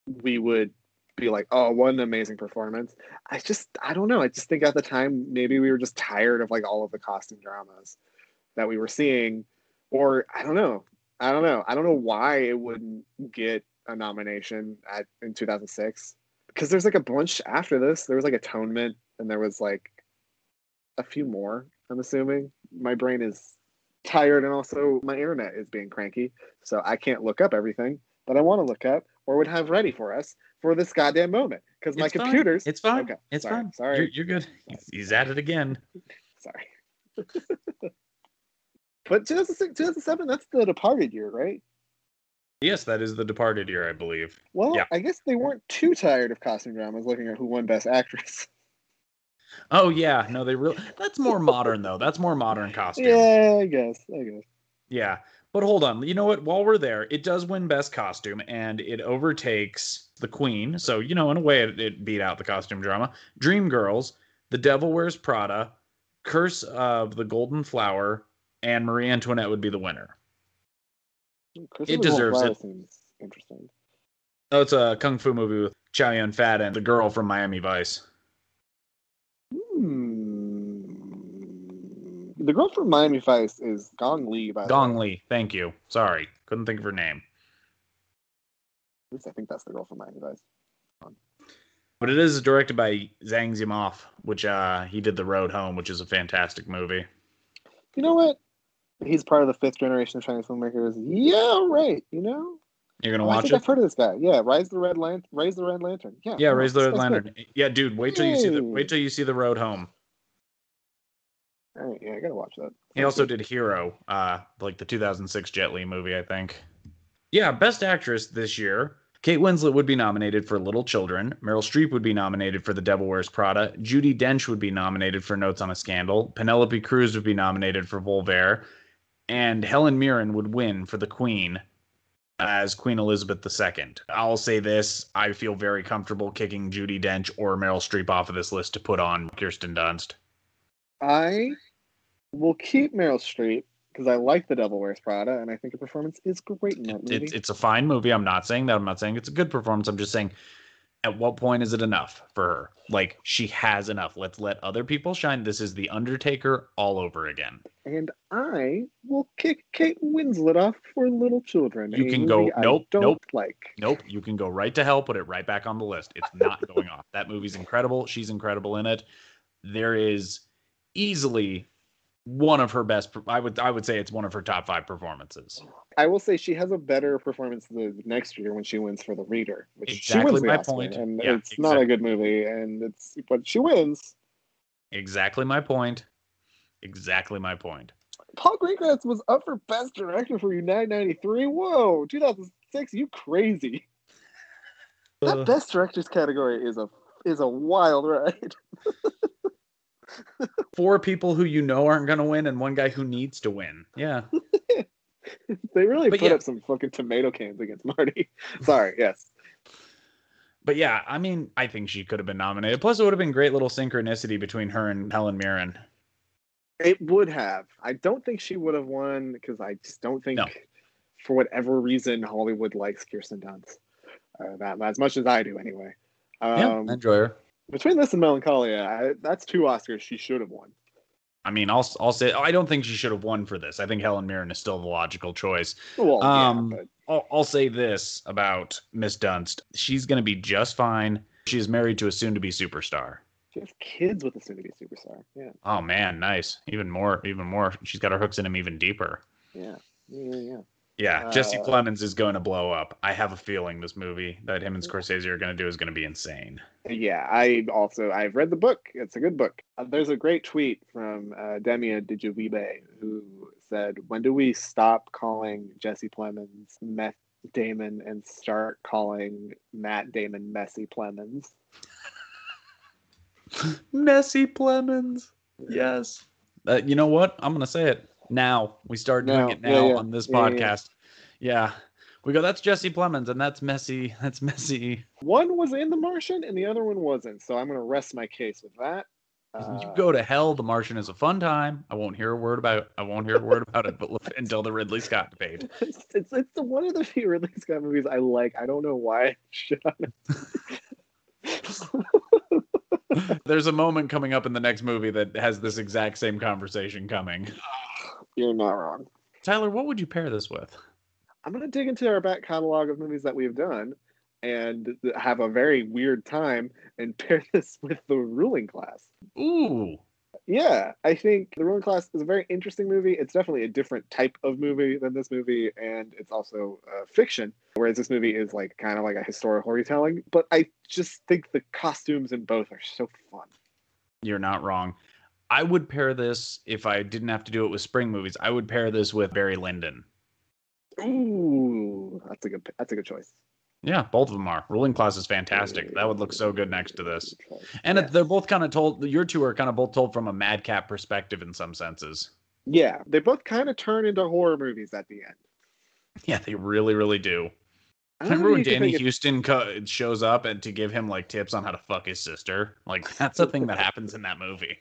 Speaker 2: we would be like, oh, what an amazing performance. I just, I don't know. I just think at the time, maybe we were just tired of like all of the costume dramas that we were seeing. Or I don't know. I don't know. I don't know why it wouldn't get a nomination at in 2006. Because there's like a bunch after this. There was like Atonement, and there was like a few more, I'm assuming. My brain is tired, and also my internet is being cranky. So I can't look up everything that I want to look up or would have ready for us for this goddamn moment because my
Speaker 1: It's fine.
Speaker 2: computers.
Speaker 1: It's fine.
Speaker 2: Okay,
Speaker 1: It's
Speaker 2: sorry,
Speaker 1: fine.
Speaker 2: Sorry,
Speaker 1: You're, you're good. He's, he's at it again.
Speaker 2: sorry. but 2006, 2007, that's the Departed year, right?
Speaker 1: Yes, that is the Departed year, I believe.
Speaker 2: Well,
Speaker 1: Yeah.
Speaker 2: I guess they weren't too tired of costume dramas looking at who won Best Actress.
Speaker 1: Oh yeah, no, they really. That's more modern though. That's more modern costume.
Speaker 2: yeah, I guess. I guess.
Speaker 1: Yeah. But hold on, you know what? While we're there, it does win best costume and it overtakes the Queen. So you know, in a way, it, it beat out the costume drama. Dreamgirls, The Devil Wears Prada, Curse of the Golden Flower, and Marie Antoinette would be the winner.
Speaker 2: Christopher
Speaker 1: deserves
Speaker 2: Nolan
Speaker 1: it.
Speaker 2: Seems interesting.
Speaker 1: Oh, it's a kung fu movie with Chow Yun Fat and the girl from Miami Vice.
Speaker 2: The girl from Miami Vice is Gong Li. By
Speaker 1: Gong. Li. Thank you. Sorry, couldn't think of her name.
Speaker 2: At least I think that's the girl from Miami Vice.
Speaker 1: But it is directed by Zhang Yimou, which uh, he did The Road Home, which is a fantastic movie.
Speaker 2: You know what? He's part of the fifth generation of Chinese filmmakers. Yeah, right. You know,
Speaker 1: You're gonna
Speaker 2: Oh, I
Speaker 1: watch
Speaker 2: think
Speaker 1: it?
Speaker 2: I've heard of this guy. Yeah, Rise the Red Lantern. Raise the Red Lantern. Yeah.
Speaker 1: Yeah, raise the red lantern.
Speaker 2: good.
Speaker 1: Yeah, dude, wait till you see the wait till you see the road home.
Speaker 2: All right, yeah, I gotta watch that.
Speaker 1: He also did Hero, uh, like the 2006 Jet Li movie, I think. Yeah, best actress this year. Kate Winslet would be nominated for Little Children. Meryl Streep would be nominated for The Devil Wears Prada. Judi Dench would be nominated for Notes on a Scandal. Penelope Cruz would be nominated for Volver, and Helen Mirren would win for The Queen as Queen Elizabeth II. I'll say this: I feel very comfortable kicking Judi Dench or Meryl Streep off of this list to put on Kirsten Dunst.
Speaker 2: I will keep Meryl Streep because I like The Devil Wears Prada, and I think her performance is great in that movie.
Speaker 1: It's it's a fine movie. I'm not saying that. I'm not saying it's a good performance. I'm just saying, at what point is it enough for her? Like she has enough. Let's let other people shine. This is the Undertaker all over again.
Speaker 2: and I will kick Kate Winslet off for Little Children.
Speaker 1: You can go- nope, nope.
Speaker 2: like.
Speaker 1: Nope, you can go right to hell. Put it right back on the list. It's not going off. That movie's incredible. She's incredible in it. There is easily one of her best. I would I would say it's one of her top five performances.
Speaker 2: I will say she has a better performance the next year when she wins for The Reader, which she
Speaker 1: Exactly
Speaker 2: wins the
Speaker 1: my
Speaker 2: Oscar,
Speaker 1: point.
Speaker 2: and
Speaker 1: Yeah,
Speaker 2: it's not a good movie, and it's but she wins.
Speaker 1: Exactly my point. Exactly my point.
Speaker 2: Paul Greengrass was up for Best Director for United '93. Whoa, 2006, you crazy! That
Speaker 1: Uh,
Speaker 2: Best Directors category is a is a wild ride.
Speaker 1: four people who you know aren't going to win and one guy who needs to win. Yeah.
Speaker 2: They really
Speaker 1: But
Speaker 2: put
Speaker 1: yeah.
Speaker 2: up some fucking tomato cans against Marty. Sorry, yes.
Speaker 1: But yeah, I mean, I think she could have been nominated. Plus, it would have been great little synchronicity between her and Helen Mirren.
Speaker 2: It would have. I don't think she would have won because I just don't think,
Speaker 1: No.
Speaker 2: for whatever reason, Hollywood likes Kirsten Dunst. Uh, that as much as I do, anyway. Um,
Speaker 1: I enjoy her.
Speaker 2: Between this and Melancholia, I, that's two Oscars she should have won.
Speaker 1: I mean, I'll I'll say I don't think she should have won for this. I think Helen Mirren is still the logical choice.
Speaker 2: Well,
Speaker 1: Um,
Speaker 2: yeah, but
Speaker 1: I'll, I'll say this about Miss Dunst: she's going to be just fine. She is married to a soon-to-be superstar.
Speaker 2: she has kids with a soon-to-be superstar. Yeah,
Speaker 1: Oh man, nice. Even more, even more. She's got her hooks in him even deeper.
Speaker 2: yeah, yeah, yeah.
Speaker 1: Yeah, Jesse
Speaker 2: Uh,
Speaker 1: Plemons is going to blow up. I have a feeling this movie that him and Scorsese are going to do is going to be insane.
Speaker 2: Yeah, I also I've read the book. It's a good book. Uh, there's a great tweet from uh, Demia Dijubibe who said, "When do we stop calling Jesse Plemons Meth Damon and start calling Matt Damon Messy Plemons?"
Speaker 1: Messy Plemons. Yes. Uh, you know what? I'm going to say it now. We start doing
Speaker 2: Now.
Speaker 1: it now
Speaker 2: yeah.
Speaker 1: on this
Speaker 2: Yeah, yeah, yeah.
Speaker 1: podcast. Yeah. We go, that's Jesse Plemons, and that's messy. That's messy.
Speaker 2: One was in The Martian and the other one wasn't. So I'm going to rest my case with that.
Speaker 1: you
Speaker 2: Uh,
Speaker 1: go to hell. The Martian is a fun time. I won't hear a word about I won't hear a word about it, but until the Ridley Scott debate.
Speaker 2: It's, it's it's the one of the few Ridley Scott movies I like. I don't know why. I shit on it.
Speaker 1: There's a moment coming up in the next movie that has this exact same conversation coming.
Speaker 2: You're not wrong.
Speaker 1: Tyler, what would you pair this with?
Speaker 2: I'm gonna dig into our back catalog of movies that we've done and have a very weird time and pair this with the ruling class.
Speaker 1: Ooh.
Speaker 2: Yeah, I think the ruling class is a very interesting movie. It's definitely a different type of movie than this movie, and it's also uh, fiction. Whereas this movie is like kind of like a historical retelling. But I just think the costumes in both are so fun.
Speaker 1: You're not wrong. I would pair this if I didn't have to do it with spring movies. I would pair this with Barry Lyndon.
Speaker 2: Ooh, that's a good that's a good choice.
Speaker 1: Yeah, both of them are. Ruling Class is fantastic. That would look so good next to this. And
Speaker 2: Yeah.
Speaker 1: they're both kind of told. Your two are kind of both told from a madcap perspective in some senses.
Speaker 2: Yeah, they both kind of turn into horror movies at the end.
Speaker 1: Yeah, they really, really do.
Speaker 2: I don't
Speaker 1: Remember when
Speaker 2: if you can
Speaker 1: Danny Huston co- shows up and to give him like tips on how to fuck his sister? Like that's a thing that happens in that movie.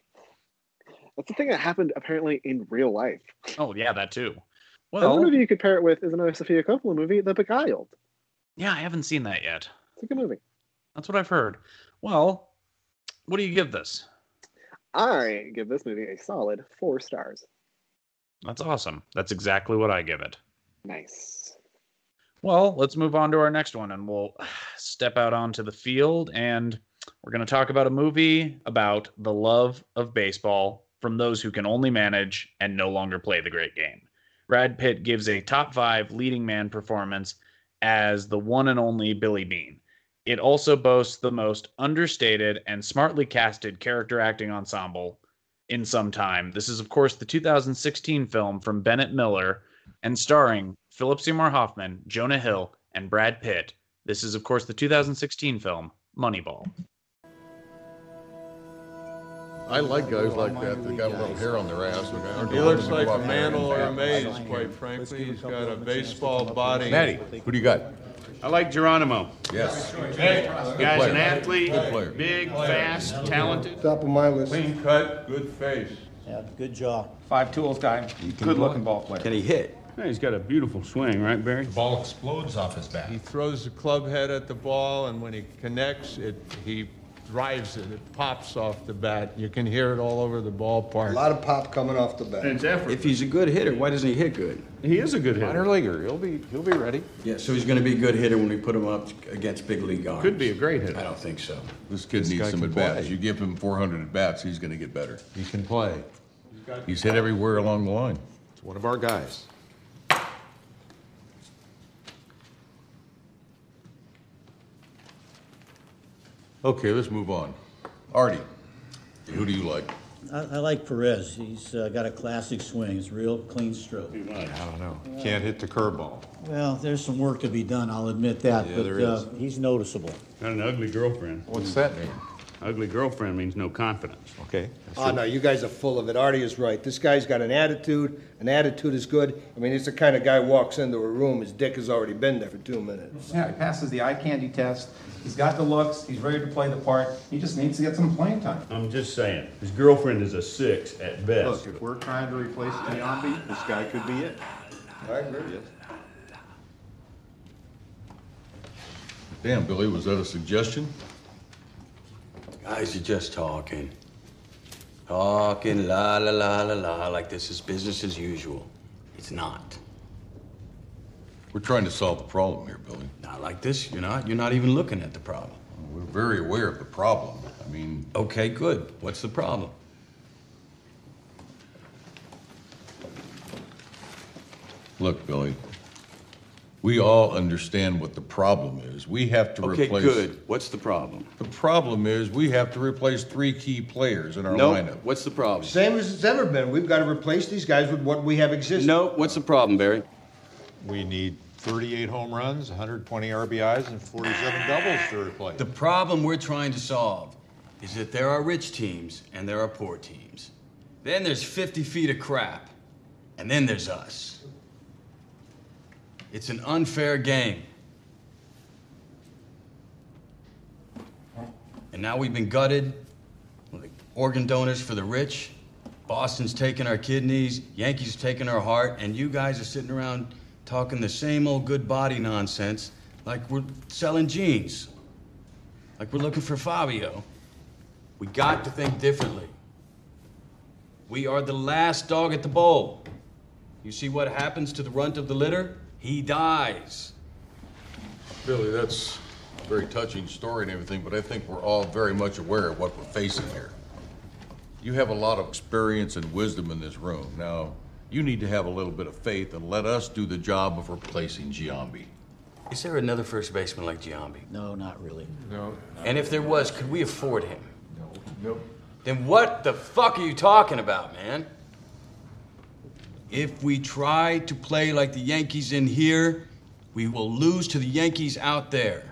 Speaker 2: That's the thing that happened apparently in real life.
Speaker 1: Oh yeah, that too. Well, Another
Speaker 2: movie you could pair it with is another Sofia Coppola movie, The Beguiled.
Speaker 1: yeah, I haven't seen that yet.
Speaker 2: It's a good movie.
Speaker 1: That's what I've heard. Well, what do you give this?
Speaker 2: I give this movie a solid four stars.
Speaker 1: That's awesome. That's exactly what I give it.
Speaker 2: Nice.
Speaker 1: Well, let's move on to our next one and we'll step out onto the field and we're going to talk about a movie about the love of baseball from those who can only manage and no longer play the great game. Brad Pitt gives a top five leading man performance as the one and only Billy Beane. It also boasts the most understated and smartly casted character acting ensemble in some time. This is, of course, the 2016 film from Bennett Miller and starring Philip Seymour Hoffman, Jonah Hill, and Brad Pitt. This is, of course, the 2016 film Moneyball.
Speaker 6: I like guys like that that got a little hair on their ass. and aren't
Speaker 7: He looks like
Speaker 6: out
Speaker 7: a
Speaker 6: there
Speaker 7: man or a maze, quite frankly. He's got a baseball body.
Speaker 6: Matty, who do you got?
Speaker 8: I like Geronimo.
Speaker 6: Yes.
Speaker 8: Guy's
Speaker 6: player.
Speaker 8: an athlete,
Speaker 6: Good player.
Speaker 8: big, fast, talented.
Speaker 9: Top of my list.
Speaker 7: Clean cut, good face.
Speaker 9: Yeah, good job.
Speaker 10: Five tools guy, good looking ball player.
Speaker 3: Can he hit?
Speaker 8: Yeah, he's got a beautiful swing, right, Barry?
Speaker 3: The ball explodes off his bat.
Speaker 7: He throws the club head at the ball, and when he connects, it he drives it. It pops off the bat. You can hear it all over the ballpark.
Speaker 9: A lot of pop coming off the
Speaker 8: And
Speaker 9: bat.
Speaker 8: it's effort.
Speaker 3: If he's a good hitter, why doesn't he hit good?
Speaker 8: He is a good hitter.
Speaker 10: Minor leaguer, he'll be he'll be ready.
Speaker 3: Yeah, so he's gonna be a good hitter when we put him up against big league arms.
Speaker 8: Could be a great hitter.
Speaker 3: I don't think so.
Speaker 6: This kid
Speaker 7: This
Speaker 6: needs
Speaker 7: guy
Speaker 6: some
Speaker 7: can
Speaker 6: at bats.
Speaker 7: play.
Speaker 6: You give him 400 at bats, he's going to get better.
Speaker 7: He can play.
Speaker 6: He's hit everywhere along the line.
Speaker 10: It's one of our guys.
Speaker 6: Okay, let's move on. Artie, who do you like?
Speaker 11: I, I like Perez. He's uh, got a classic swing. It's real clean stroke.
Speaker 10: He might, I don't know. Can't hit the curveball.
Speaker 11: Well, there's some work to be done. I'll admit that,
Speaker 10: Yeah,
Speaker 11: but
Speaker 10: there
Speaker 11: uh, he's noticeable.
Speaker 8: Got an ugly girlfriend.
Speaker 10: What's that mean?
Speaker 8: Ugly girlfriend means no confidence.
Speaker 10: Okay.
Speaker 9: Oh, no, you guys are full of it. Artie is right. This guy's got an attitude. An attitude is good. I mean, it's the kind of guy walks into a room, his dick has already been there for two minutes.
Speaker 10: Yeah, he passes the eye candy test. He's got the looks. He's ready to play the part. He just needs to get some playing time.
Speaker 8: I'm just saying, his girlfriend is a six at best.
Speaker 10: Look, if we're trying to replace Giambi, this guy could be it.
Speaker 9: I agree.
Speaker 6: Damn, Billy, was that a suggestion?
Speaker 3: Guys are just talking. Talking la la la la la like this is business as usual. It's not.
Speaker 6: We're trying to solve the problem here, Billy.
Speaker 3: Not like this, you're not. You're not even looking at the problem.
Speaker 6: We're very aware of the problem. I mean,
Speaker 3: Okay, good. What's the problem?
Speaker 6: look, Billy, we all understand what the problem is. We have to
Speaker 3: Okay,
Speaker 6: replace.
Speaker 3: good. What's the problem?
Speaker 6: The problem is we have to replace three key players in our
Speaker 3: No.
Speaker 6: lineup.
Speaker 3: What's the problem?
Speaker 9: Same as it's ever been. We've got to replace these guys with what we have existing.
Speaker 3: No. What's the problem, Barry?
Speaker 10: We need 38 home runs, 120 RBIs, and 47 doubles to replace.
Speaker 3: The problem we're trying to solve is that there are rich teams and there are poor teams. Then there's 50 feet of crap. And then there's us. It's an unfair game. And now we've been gutted. Like organ donors for the rich. Boston's taking our kidneys. Yankees taking our heart. And you guys are sitting around talking the same old good body nonsense like we're selling jeans. Like we're looking for Fabio. We got to think differently. We are the last dog at the bowl. You see what happens to the runt of the litter? He dies.
Speaker 6: Billy, that's a very touching story and everything, but I think we're all very much aware of what we're facing here. You have a lot of experience and wisdom in this room. Now, you need to have a little bit of faith and let us do the job of replacing Giambi.
Speaker 3: Is there another first baseman like Giambi?
Speaker 11: No, not really.
Speaker 7: No.
Speaker 3: And if there was, could we afford him? No. Nope. Then what the fuck are you talking about, man? If we try to play like the Yankees in here, we will lose to the Yankees out there.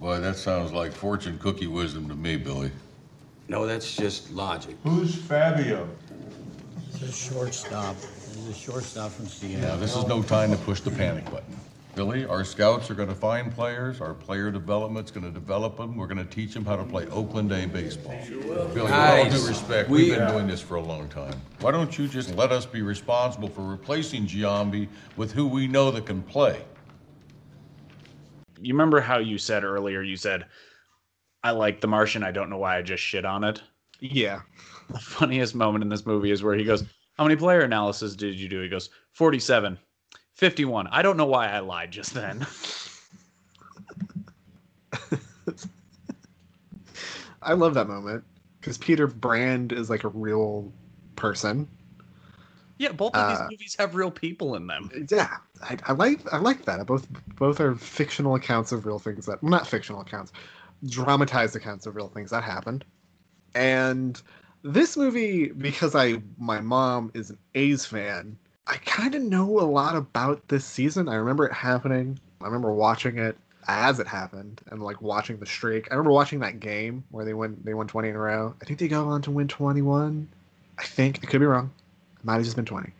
Speaker 6: Boy, that sounds like fortune cookie wisdom to me, Billy.
Speaker 3: No, that's just logic.
Speaker 7: Who's Fabio?
Speaker 11: It's a shortstop. He's a shortstop from Seattle.
Speaker 6: Now, this is no time to push the panic button. Billy, our scouts are going to find players. Our player development's going to develop them. We're going to teach them how to play Oakland A baseball. Billy, with all due respect, we've been doing this for a long time. Why don't you just let us be responsible for replacing Giambi with who we know that can play?
Speaker 1: You remember how you said earlier? You said, "I like The Martian. I don't know why I just shit on it."
Speaker 2: Yeah.
Speaker 1: The funniest moment in this movie is where he goes, "How many player analysis did you do?" He goes, "47." 51. I don't know why I lied just then.
Speaker 2: I love that moment because Peter Brand is like a real person.
Speaker 1: yeah, both of these
Speaker 2: Uh,
Speaker 1: movies have real people in them.
Speaker 2: Yeah, I, I like I like that. Both both are fictional accounts of real things that well, not fictional accounts, dramatized accounts of real things that happened. And this movie, because I my mom is an A's fan, I kind of know a lot about this season. I remember it happening. I remember watching it as it happened and like watching the streak. I remember watching that game where they won they won 20 in a row. I think they go on to win 21. I think I could be wrong. It might have just been 20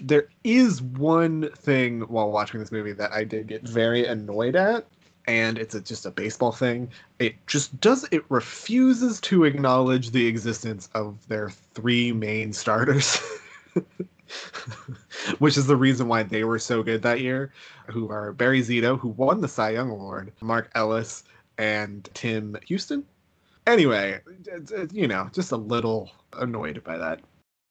Speaker 2: there is one thing while watching this movie that I did get very annoyed at, and it's a, just a baseball thing. It just does it refuses to acknowledge the existence of their three main starters. Which is the reason why they were so good that year, who are Barry Zito, who won the Cy Young Award, Mark Ellis, and Tim Hudson. Anyway, you know, just a little annoyed by that.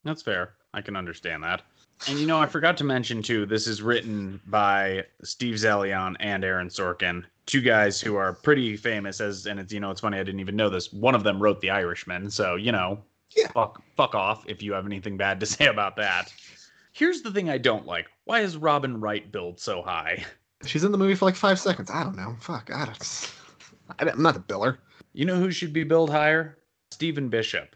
Speaker 1: That's fair. I can understand that. And you know, I forgot to mention too, this is written by Steve Zaillian and Aaron Sorkin, two guys who are pretty famous as and it's you know, it's funny I didn't even know this. One of them wrote The Irishman, so you know,
Speaker 2: yeah.
Speaker 1: fuck fuck off if you have anything bad to say about that. Here's the thing I don't like. Why is Robin Wright billed so high?
Speaker 2: She's in the movie for like five seconds. I don't know. Fuck. I don't. I'm not the biller.
Speaker 1: You know who should be billed higher? Stephen Bishop.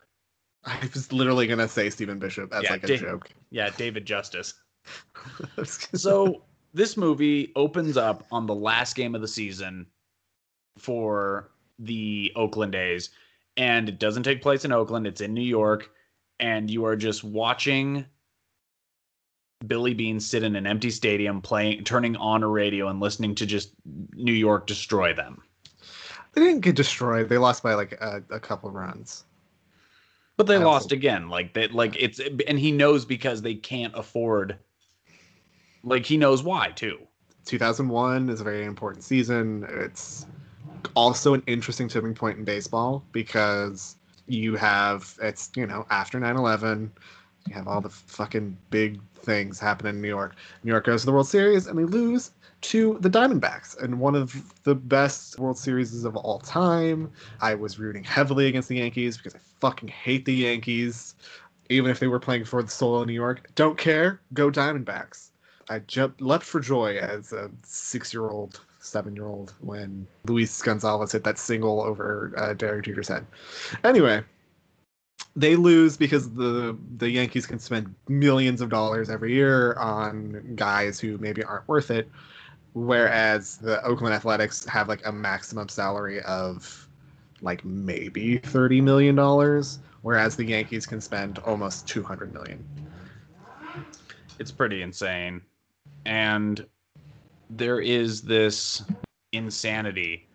Speaker 2: I was literally gonna say Stephen Bishop as
Speaker 1: Yeah,
Speaker 2: like a
Speaker 1: Da-
Speaker 2: joke.
Speaker 1: Yeah, David Justice. so this movie opens up on the last game of the season for the Oakland A's, and it doesn't take place in Oakland. It's in New York, and you are just watching Billy Beane sit in an empty stadium, playing, turning on a radio, and listening to just New York destroy them.
Speaker 2: They didn't get destroyed. They lost by like a, a couple runs.
Speaker 1: But they lost again. Like that. Like it's and he knows because they can't afford. Like he knows why too.
Speaker 2: 2001 is a very important season. It's also an interesting tipping point in baseball because you have it's you know after 9/11, you have all the fucking big things happen in New York. New York goes to the World Series and they lose to the Diamondbacks and one of the best World Series of all time. I was rooting heavily against the Yankees because I fucking hate the Yankees. Even if they were playing for the soul of New York, don't care. Go Diamondbacks. I jumped, leapt for joy as a six-year-old, seven-year-old when Luis Gonzalez hit that single over uh, Derek Jeter's head. Anyway, they lose because the the Yankees can spend millions of dollars every year on guys who maybe aren't worth it, whereas the Oakland Athletics have like a maximum salary of like maybe thirty million dollars, whereas the Yankees can spend almost two hundred million.
Speaker 1: it's pretty insane and there is this insanity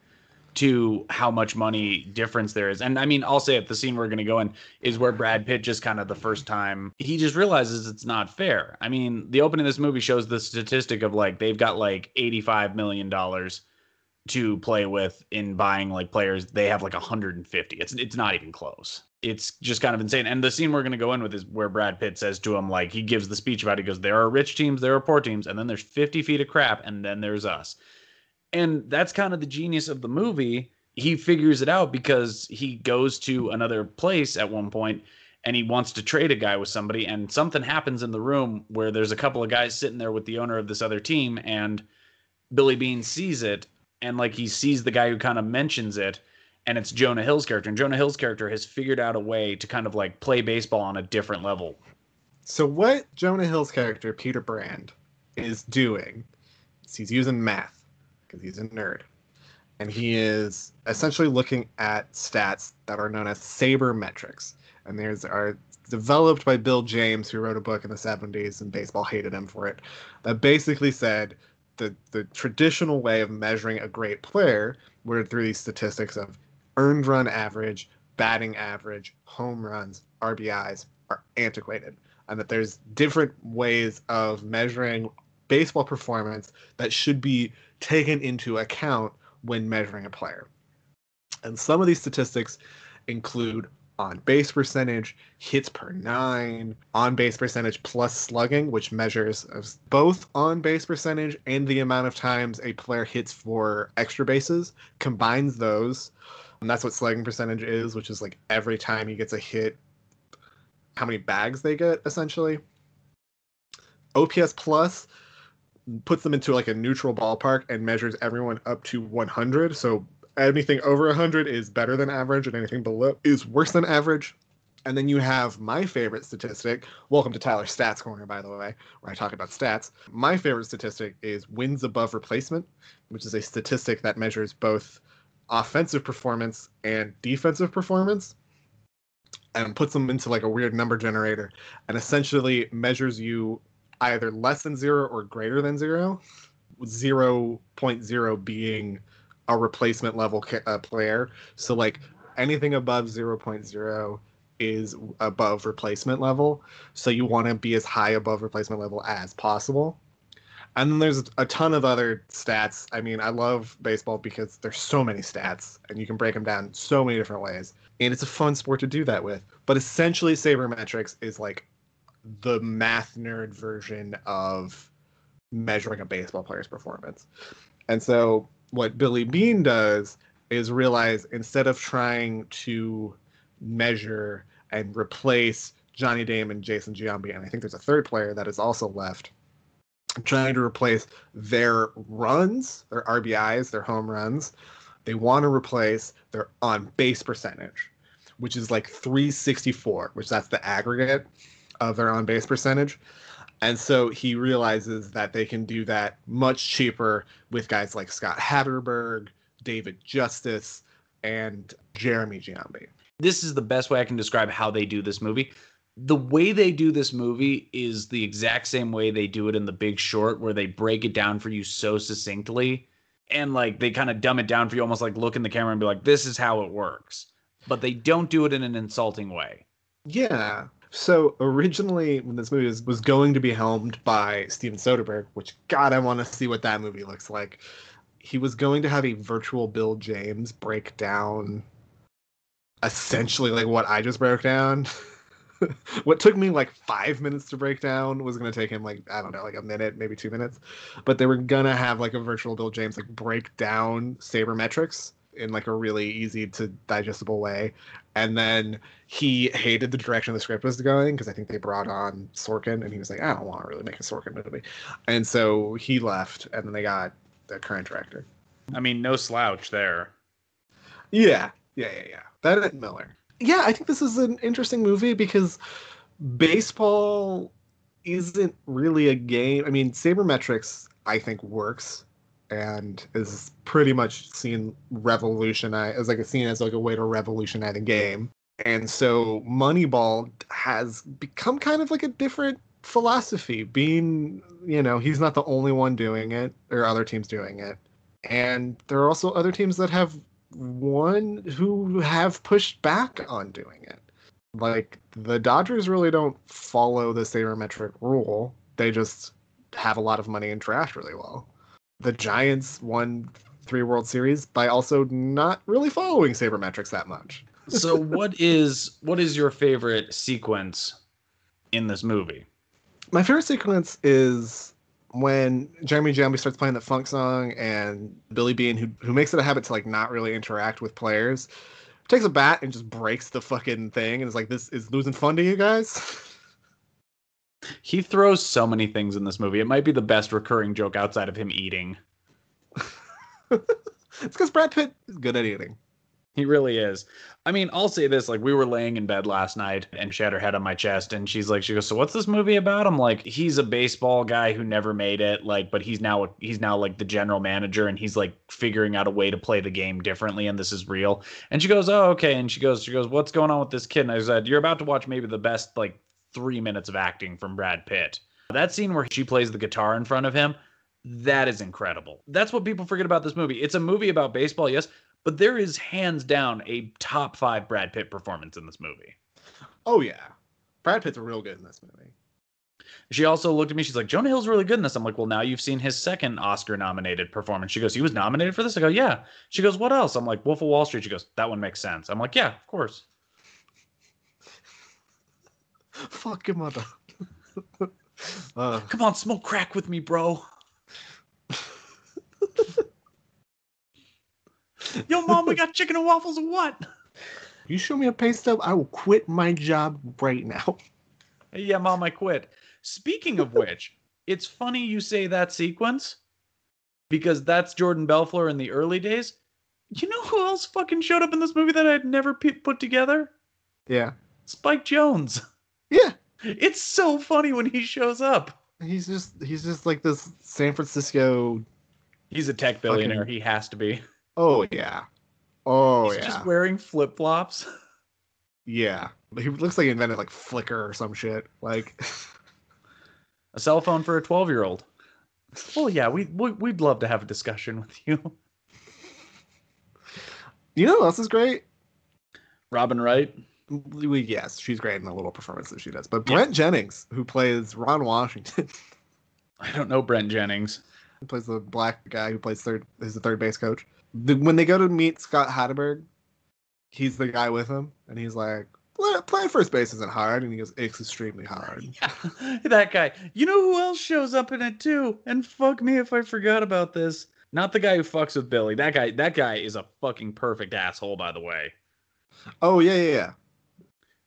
Speaker 1: to how much money difference there is. And i mean i'll say it the scene we're going to go in is where brad pitt just kind of the first time he just realizes it's not fair. I mean the opening of this movie shows the statistic of like they've got like 85 million dollars to play with in buying like players they have like 150 it's it's not even close. It's just kind of insane. And the scene we're going to go in with is where brad pitt says to him like he gives the speech about it. He goes there are rich teams there are poor teams and then there's 50 feet of crap and then there's us. And that's kind of the genius of the movie. He figures it out because he goes to another place at one point and he wants to trade a guy with somebody and something happens in the room where there's a couple of guys sitting there with the owner of this other team and Billy Beane sees it and like he sees the guy who kind of mentions it and it's Jonah Hill's character and Jonah Hill's character has figured out a way to kind of like play baseball on a different level.
Speaker 2: So what Jonah Hill's character Peter Brand is doing is he's using math because he's a nerd, and he is essentially looking at stats that are known as sabermetrics. And there's are developed by Bill James, who wrote a book in the 70s, and baseball hated him for it. That basically said the the traditional way of measuring a great player were through these statistics of earned run average, batting average, home runs, RBIs are antiquated, and that there's different ways of measuring baseball performance that should be taken into account when measuring a player. And some of these statistics include on base percentage, hits per nine, on base percentage plus slugging, which measures both on base percentage and the amount of times a player hits for extra bases, combines those. And that's what slugging percentage is, which is like every time he gets a hit, how many bags they get essentially. OPS plus puts them into like a neutral ballpark and measures everyone up to 100. So anything over 100 is better than average, and anything below is worse than average. And then you have my favorite statistic. Welcome to Tyler's Stats Corner, by the way, where I talk about stats. My favorite statistic is wins above replacement, which is a statistic that measures both offensive performance and defensive performance and puts them into like a weird number generator and essentially measures you either less than zero or greater than zero, 0.0 being a replacement level uh, player. So like anything above 0.0 is above replacement level. So you want to be as high above replacement level as possible. And then there's a ton of other stats. I mean, I love baseball because there's so many stats and you can break them down so many different ways. And it's a fun sport to do that with. But essentially, sabermetrics is like the math nerd version of measuring a baseball player's performance. And so what Billy Beane does is realize instead of trying to measure and replace Johnny Damon, Jason Giambi, and I think there's a third player that is also left, trying to replace their runs, their RBIs, their home runs. They want to replace their on base percentage, which is like 364, which that's the aggregate of their on base percentage. And so he realizes that they can do that much cheaper with guys like Scott Hatteberg, David Justice, and Jeremy Giambi.
Speaker 1: This is the best way I can describe how they do this movie. The way they do this movie is the exact same way they do it in The Big Short, where they break it down for you so succinctly and like they kind of dumb it down for you, almost like look in the camera and be like, this is how it works. But they don't do it in an insulting way.
Speaker 2: Yeah. So originally, when this movie was, was going to be helmed by Steven Soderbergh, which God, I want to see what that movie looks like. He was going to have a virtual Bill James break down essentially like what I just broke down. what took me like five minutes to break down was going to take him like I don't know, like a minute, maybe two minutes. But they were gonna have like a virtual Bill James like break down sabermetrics in like a really easy to digestible way. And then he hated the direction the script was going because I think they brought on Sorkin and he was like, I don't want to really make a Sorkin movie. And so he left and then they got the current director.
Speaker 1: I mean, no slouch there.
Speaker 2: Yeah, yeah, yeah, yeah. That and Miller. Yeah, I think this is an interesting movie because baseball isn't really a game. I mean, sabermetrics I think works and is pretty much seen revolutionize as like a seen as like a way to revolutionize the game. And so Moneyball has become kind of like a different philosophy, being you know, he's not the only one doing it, are other teams doing it. And there are also other teams that have won who have pushed back on doing it. Like the Dodgers really don't follow the sabermetric rule. They just have a lot of money and draft really well the Giants won three World Series by also not really following sabermetrics that much.
Speaker 1: so what is what is your favorite sequence in this movie?
Speaker 2: My favorite sequence is when Jeremy Giambi starts playing the funk song and Billy Beane, who who makes it a habit to like not really interact with players, takes a bat and just breaks the fucking thing and is like, "This is losing fun to you guys."
Speaker 1: He throws so many things in this movie. It might be the best recurring joke outside of him eating.
Speaker 2: it's because Brad Pitt is good at eating.
Speaker 1: He really is. I mean, I'll say this: like, we were laying in bed last night, and she had her head on my chest, and she's like, she goes, "So what's this movie about?" I'm like, "He's a baseball guy who never made it, like, but he's now he's now like the general manager, and he's like figuring out a way to play the game differently, and this is real." And she goes, "Oh, okay." And she goes, she goes, "What's going on with this kid?" And I said, "You're about to watch maybe the best like three minutes of acting from Brad Pitt. That scene where she plays the guitar in front of him." That is incredible. That's what people forget about this movie. It's a movie about baseball, yes, but there is hands down a top five Brad Pitt performance in this movie.
Speaker 2: Oh yeah, Brad Pitt's real good in this movie.
Speaker 1: She also looked at me. She's like, Jonah Hill's really good in this. I'm like, well, now you've seen his second Oscar nominated performance. She goes, he was nominated for this? I go, yeah. She goes, what else? I'm like, Wolf of Wall Street. She goes, that one makes sense. I'm like, yeah, of course.
Speaker 2: Fuck your mother. uh,
Speaker 1: Come on, smoke crack with me, bro. Yo, mom, we got chicken and waffles and what?
Speaker 2: you show me a pay stub, I will quit my job right now.
Speaker 1: Yeah, mom, I quit. Speaking of which, it's funny you say that sequence because that's Jordan Belfort in the early days. You know who else fucking showed up in this movie that I'd never p- put together?
Speaker 2: Yeah.
Speaker 1: Spike Jonze.
Speaker 2: Yeah.
Speaker 1: It's so funny when he shows up.
Speaker 2: He's just he's just like this San Francisco.
Speaker 1: He's a tech billionaire. He has to be.
Speaker 2: Oh yeah. Oh
Speaker 1: He's
Speaker 2: yeah.
Speaker 1: just wearing flip flops.
Speaker 2: Yeah. He looks like he invented like Flickr or some shit. Like
Speaker 1: A cell phone for a 12 year old. Well, yeah, we, we we'd love to have a discussion with you.
Speaker 2: You know who else is great?
Speaker 1: Robin Wright.
Speaker 2: We, yes, she's great in the little performance that she does. But Brent Jennings, who plays Ron Washington,
Speaker 1: I don't know Brent Jennings.
Speaker 2: who plays the black guy who plays third, is the third base coach. The, when they go to meet Scott Hatteberg, he's the guy with him, and he's like, "Play- "Playing first base isn't hard," and he goes, "It's extremely hard."
Speaker 1: yeah, that guy. You know who else shows up in it too? And fuck me if I forgot about this. Not the guy who fucks with Billy. That guy. That guy is a fucking perfect asshole, by the way.
Speaker 2: Oh yeah, yeah, yeah.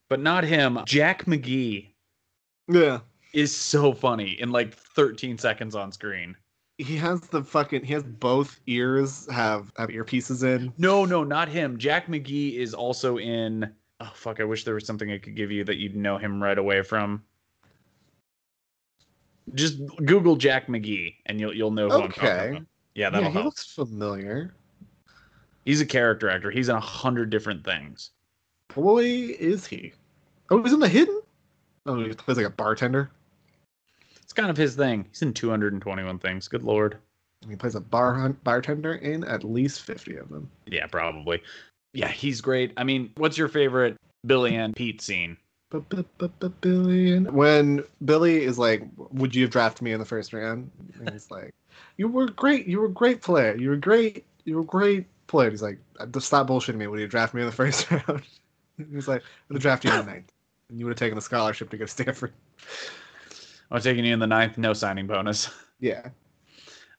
Speaker 1: But not him. Jack McGee
Speaker 2: Yeah.
Speaker 1: is so funny in like 13 seconds on screen.
Speaker 2: He has the fucking he has both ears have have earpieces in.
Speaker 1: No, no, not him. Jack McGee is also in. Oh fuck! I wish there was something I could give you that you'd know him right away from. Just Google Jack McGee and you'll you'll know who I'm talking
Speaker 2: Okay.
Speaker 1: about. Yeah,
Speaker 2: Yeah,
Speaker 1: that'll
Speaker 2: he
Speaker 1: help.
Speaker 2: looks familiar.
Speaker 1: He's a character actor. He's in a hundred different things.
Speaker 2: Boy, is he? Oh, he's in the hidden. Oh, he plays like a bartender.
Speaker 1: It's kind of his thing. He's in 221 things. Good lord.
Speaker 2: He plays a bar bartender in at least fifty of them.
Speaker 1: Yeah, probably. Yeah, he's great. I mean, what's your favorite Billy and Pete scene?
Speaker 2: Billion. When Billy is like, "Would you have drafted me in the first round?" And he's like, "You were great. You were a great player. You were great. You were a great player." He's like, "Stop bullshitting me. Would you draft me in the first round?" he's like, "Would have drafted you in the ninth, and you would have taken the scholarship to go to Stanford."
Speaker 1: I'm taking you in the ninth, no signing bonus.
Speaker 2: Yeah.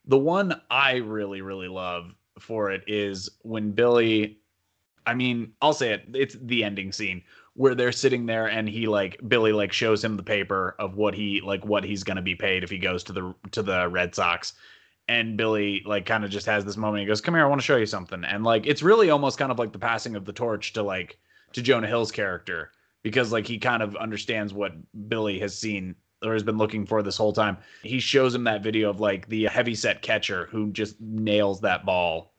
Speaker 1: The one I really, really love for it is when Billy, I mean, I'll say it, it's the ending scene where they're sitting there and he like Billy like shows him the paper of what he like what he's gonna be paid if he goes to the to the Red Sox. And Billy like kind of just has this moment. He goes, "Come here, I want to show you something." And like it's really almost kind of like the passing of the torch to like to Jonah Hill's character because like he kind of understands what Billy has seen or has been looking for this whole time. He shows him that video of like the heavy set catcher who just nails that ball.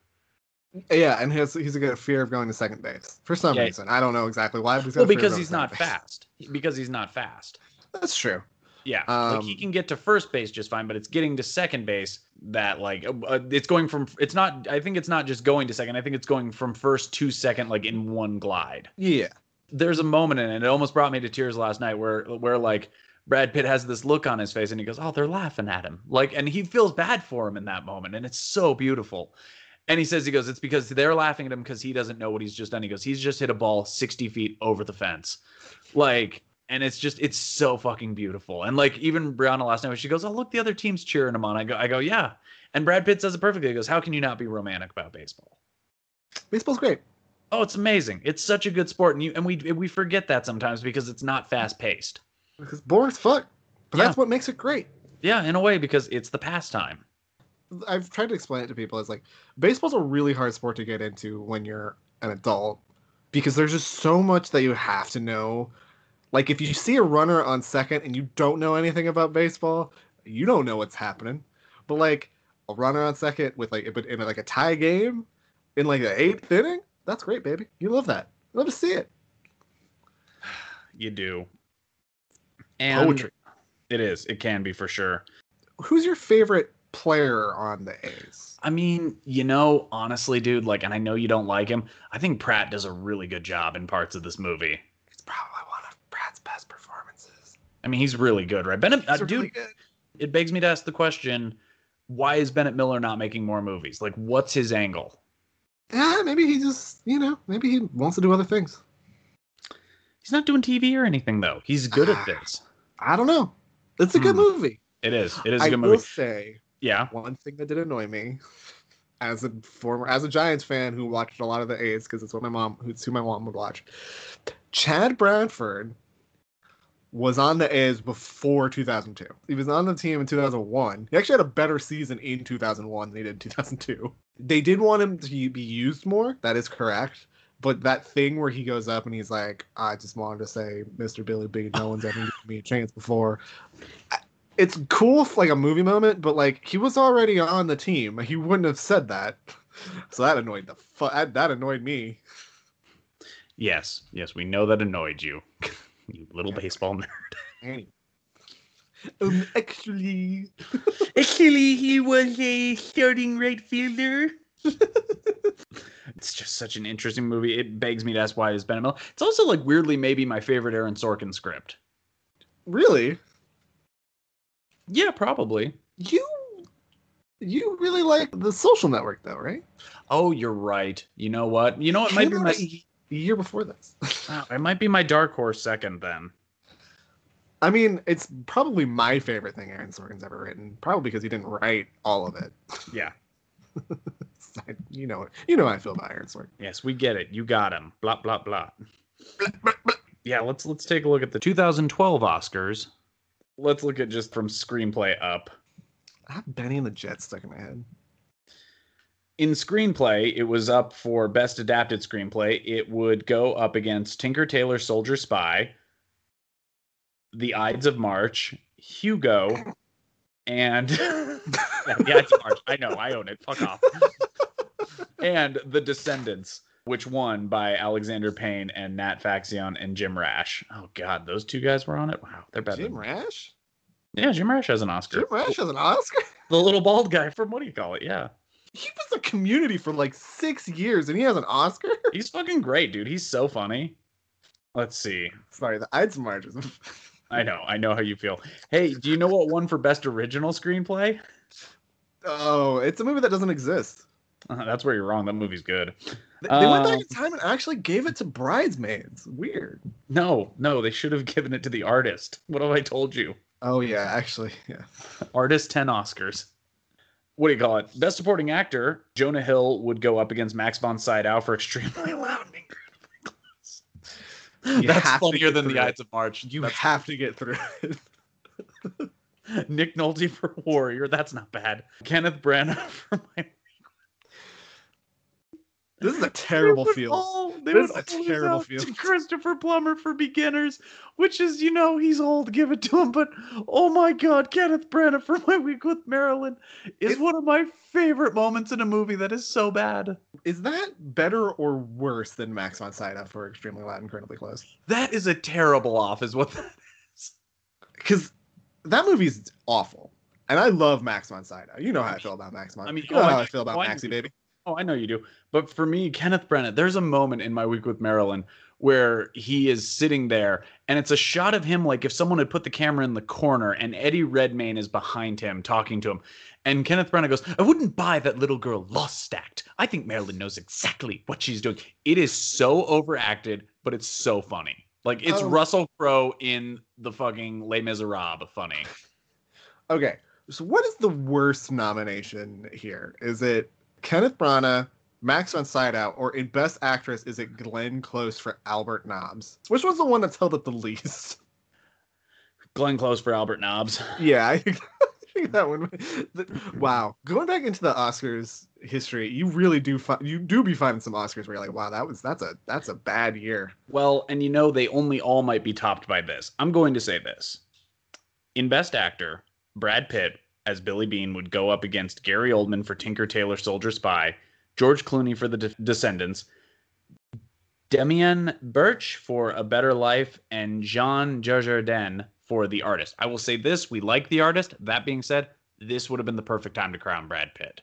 Speaker 2: Yeah, and he's he's got a fear of going to second base for some
Speaker 1: Yeah.
Speaker 2: reason. I don't know exactly why.
Speaker 1: Well,
Speaker 2: a fear of
Speaker 1: because he's not
Speaker 2: base.
Speaker 1: fast. Because he's not fast.
Speaker 2: That's true.
Speaker 1: Yeah, like he
Speaker 2: Um,
Speaker 1: can get to first base just fine, but it's getting to second base that like uh, uh, it's going from it's not. I think it's not just going to second. I think it's going from first to second like in one glide.
Speaker 2: Yeah.
Speaker 1: There's a moment in it. It almost brought me to tears last night where where like Brad Pitt has this look on his face and he goes, "Oh, they're laughing at him." Like, and he feels bad for him in that moment, and it's so beautiful. And he says, he goes, it's because they're laughing at him because he doesn't know what he's just done. He goes, he's just hit a ball 60 feet over the fence. Like, and it's just, it's so fucking beautiful. And like, even Brianna last night, she goes, oh, look, the other team's cheering him on. I go, I go, yeah. And Brad Pitt says it perfectly. He goes, how can you not be romantic about baseball?
Speaker 2: Baseball's great.
Speaker 1: Oh, it's amazing. It's such a good sport. And you, and we, we forget that sometimes because it's not fast paced.
Speaker 2: Because boring as fuck. But
Speaker 1: Yeah.
Speaker 2: that's what makes it great.
Speaker 1: Yeah, in a way, because it's the pastime.
Speaker 2: I've tried to explain it to people. It's like baseball's a really hard sport to get into when you're an adult because there's just so much that you have to know. Like if you see a runner on second and you don't know anything about baseball, you don't know what's happening. But like a runner on second with like but in like a tie game in like the eighth inning, that's great, baby. You love that. You love to see it.
Speaker 1: You do. And
Speaker 2: Poetry.
Speaker 1: It is. It can be for sure.
Speaker 2: Who's your favorite player on the A's?
Speaker 1: I mean, you know, honestly, dude, like, and I know you don't like him. I think Pratt does a really good job in parts of this movie.
Speaker 2: It's probably one of Pratt's best performances.
Speaker 1: I mean, he's really good, right? Bennett, uh, dude,
Speaker 2: really
Speaker 1: it begs me to ask the question: Why is Bennett Miller not making more movies? Like, what's his angle?
Speaker 2: Yeah, maybe he just, you know, maybe he wants to do other things.
Speaker 1: He's not doing TV or anything, though. He's good
Speaker 2: Ah.
Speaker 1: at this.
Speaker 2: I don't know. It's a good
Speaker 1: Hmm.
Speaker 2: movie.
Speaker 1: It is. It is a
Speaker 2: I
Speaker 1: good movie.
Speaker 2: I will say
Speaker 1: Yeah.
Speaker 2: one thing that did annoy me as a former as a Giants fan who watched a lot of the A's because it's what my mom who's who my mom would watch. Chad Bradford was on the A's before 2002. He was on the team in 2001. He actually had a better season in 2001 than he did in 2002. They did want him to be used more. That is correct. But that thing where he goes up and he's like, I just wanted to say, Mr. Billy B, no one's ever given me a chance before. It's cool, like a movie moment, but like he was already on the team. He wouldn't have said that. So that annoyed the fu- that, that annoyed me.
Speaker 1: Yes. Yes. We know that annoyed you. You little baseball nerd.
Speaker 2: Um, actually,
Speaker 1: Actually, he was a starting right fielder. it's just such an interesting movie. It begs me to ask why is Bennett Miller. It's also like weirdly maybe my favorite Aaron Sorkin script.
Speaker 2: really,
Speaker 1: Yeah, probably.
Speaker 2: you you really like the Social Network, though, right?
Speaker 1: Oh, you're right. You know what? You know what might be my
Speaker 2: y- year before this.
Speaker 1: Wow, it might be my dark horse second then.
Speaker 2: I mean, it's probably my favorite thing Aaron Sorkin's ever written. Probably because he didn't write all of it.
Speaker 1: Yeah.
Speaker 2: You know, you know how I feel about Aaron Sorkin.
Speaker 1: Yes, we get it. You got him. Blah blah blah. Yeah, let's let's take a look at the 2012 Oscars. Let's look at just from screenplay up.
Speaker 2: I have Benny and the Jets stuck in my head.
Speaker 1: In screenplay, it was up for best adapted screenplay. It would go up against Tinker Tailor Soldier Spy, The Ides of March, Hugo, and yeah, The Ides of March. I know, I own it. Fuck off. and The Descendants, which won by Alexander Payne and Nat Faxon and Jim Rash. Oh God, those two guys were on it. Wow, they're better.
Speaker 2: Jim Rash?
Speaker 1: Yeah, Jim Rash has an Oscar.
Speaker 2: Jim Rash has an Oscar?
Speaker 1: The little bald guy from what do you call it? Yeah.
Speaker 2: He was a community for like six years and he has an Oscar?
Speaker 1: He's fucking great, dude. He's so funny. Let's see.
Speaker 2: Sorry, the March is
Speaker 1: I know, I know how you feel. Hey, do you know what won for best original screenplay?
Speaker 2: Oh, it's a movie that doesn't exist.
Speaker 1: Uh, that's where you're wrong. That movie's good.
Speaker 2: They, they went back
Speaker 1: Um,
Speaker 2: in time and actually gave it to Bridesmaids. Weird.
Speaker 1: No, no, they should have given it to the artist. What have I told you?
Speaker 2: Oh yeah, actually, yeah.
Speaker 1: Artist 10 Oscars. What do you call it? Best supporting actor, Jonah Hill would go up against Max von Sydow for extremely loud and incredibly close.
Speaker 2: You
Speaker 1: That's
Speaker 2: have to
Speaker 1: funnier
Speaker 2: get
Speaker 1: than
Speaker 2: through
Speaker 1: the. Ides of March.
Speaker 2: You
Speaker 1: That's-
Speaker 2: have to get through it.
Speaker 1: Nick Nolte for Warrior. That's not bad. Kenneth Branagh for my
Speaker 2: This is a terrible field.
Speaker 1: all- they
Speaker 2: This is a terrible field.
Speaker 1: To Christopher Plummer for beginners, which is, you know, he's old, give it to him. But oh my God, Kenneth Branagh for My Week with Marilyn is one of my favorite moments in a movie that is so bad.
Speaker 2: Is that better or worse than Max von Sydow for Extremely Loud, and Incredibly Close?
Speaker 1: That is a terrible off, is what that is.
Speaker 2: Because that movie's awful. And I love Max von Sydow. You know how I feel about Max von
Speaker 1: I mean,
Speaker 2: you know
Speaker 1: oh,
Speaker 2: how I feel about Maxie Baby.
Speaker 1: Oh, I know you do. But for me, Kenneth Branagh, there's a moment in my week with Marilyn where he is sitting there and it's a shot of him like if someone had put the camera in the corner and Eddie Redmayne is behind him talking to him. And Kenneth Branagh goes, I wouldn't buy that little girl lost stacked. I think Marilyn knows exactly what she's doing. It is so overacted, but it's so funny. Like it's
Speaker 2: Um,
Speaker 1: Russell Crowe in the fucking Les Miserables funny.
Speaker 2: Okay, so what is the worst nomination here? Is it Kenneth Branagh, Max von Sydow, or in Best Actress, is it Glenn Close for Albert Nobbs? Which one's the one that's held up the least?
Speaker 1: Glenn Close for Albert Nobbs.
Speaker 2: Yeah, I think, that one. wow, going back into the Oscars history, you really do find you do be finding some Oscars where you're like, wow, that was that's a that's a bad year.
Speaker 1: Well, and you know they only all might be topped by this. I'm going to say this. In Best Actor, Brad Pitt as Billy Beane would go up against Gary Oldman for Tinker Tailor Soldier Spy, George Clooney for The De- Descendants, Demian Bichir for A Better Life, and Jean Dujardin for The Artist. I will say this: we like The Artist. That being said, this would have been the perfect time to crown Brad Pitt.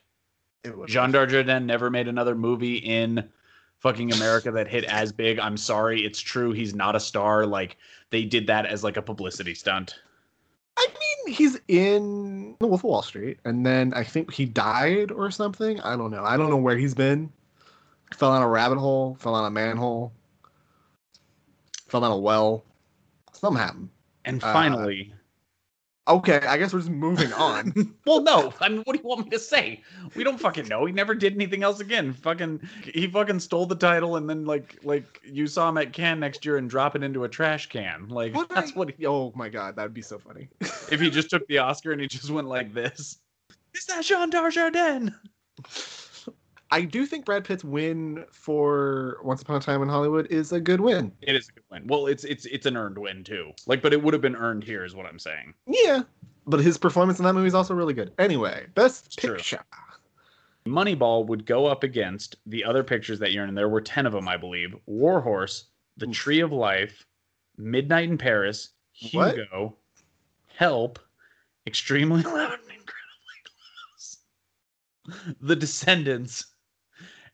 Speaker 2: It
Speaker 1: Jean Dujardin never made another movie in fucking America that hit as big. I'm sorry, it's true. He's not a star. Like they did that as like a publicity stunt.
Speaker 2: I mean, he's in The Wolf of Wall Street, and then I think he died or something. I don't know. I don't know where he's been. Fell on a rabbit hole. Fell on a manhole. Fell down a well. Something happened.
Speaker 1: And
Speaker 2: Uh,
Speaker 1: finally,
Speaker 2: Okay, I guess we're just moving on.
Speaker 1: well, no. I mean, what do you want me to say? We don't fucking know. He never did anything else again. Fucking, he fucking stole the title, and then like, like you saw him at Cannes next year and drop it into a trash can. Like
Speaker 2: What
Speaker 1: that's what. He,
Speaker 2: oh my god, that'd be so funny.
Speaker 1: if he just took the Oscar and he just went like this, is that Jean Dujardin?
Speaker 2: I do think Brad Pitt's win for Once Upon a Time in Hollywood is a good win.
Speaker 1: It is a good win. Well, it's it's it's an earned win too. Like, but it would have been earned here, is what I'm saying.
Speaker 2: Yeah, but his performance in that movie is also really good. Anyway, best
Speaker 1: true.
Speaker 2: picture.
Speaker 1: Moneyball would go up against the other pictures that year, and there were 10 of them, I believe Warhorse, The Tree of Life, Midnight in Paris,
Speaker 2: What?
Speaker 1: Hugo, Help, Extremely Loud and Incredibly Close, The Descendants,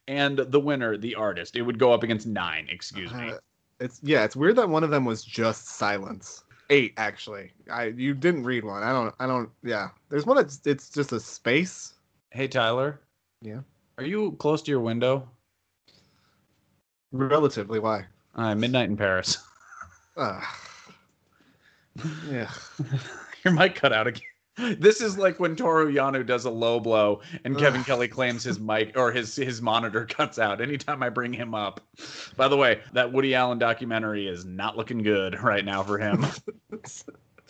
Speaker 1: and the winner, The Artist. It would go up against nine, excuse me.
Speaker 2: Uh, it's yeah, it's weird that one of them was just silence. Eight actually. I you didn't read one. I don't. I don't. Yeah, there's one that's it's just a space.
Speaker 1: Hey, Tyler.
Speaker 2: Yeah.
Speaker 1: Are you close to your window?
Speaker 2: Relatively. Why?
Speaker 1: Uh, Midnight in Paris.
Speaker 2: Uh, yeah.
Speaker 1: Your mic cut out again. This is like when Toru Yano does a low blow and Kevin Kelly claims his mic or his his monitor cuts out anytime I bring him up. By the way, that Woody Allen documentary is not looking good right now for him.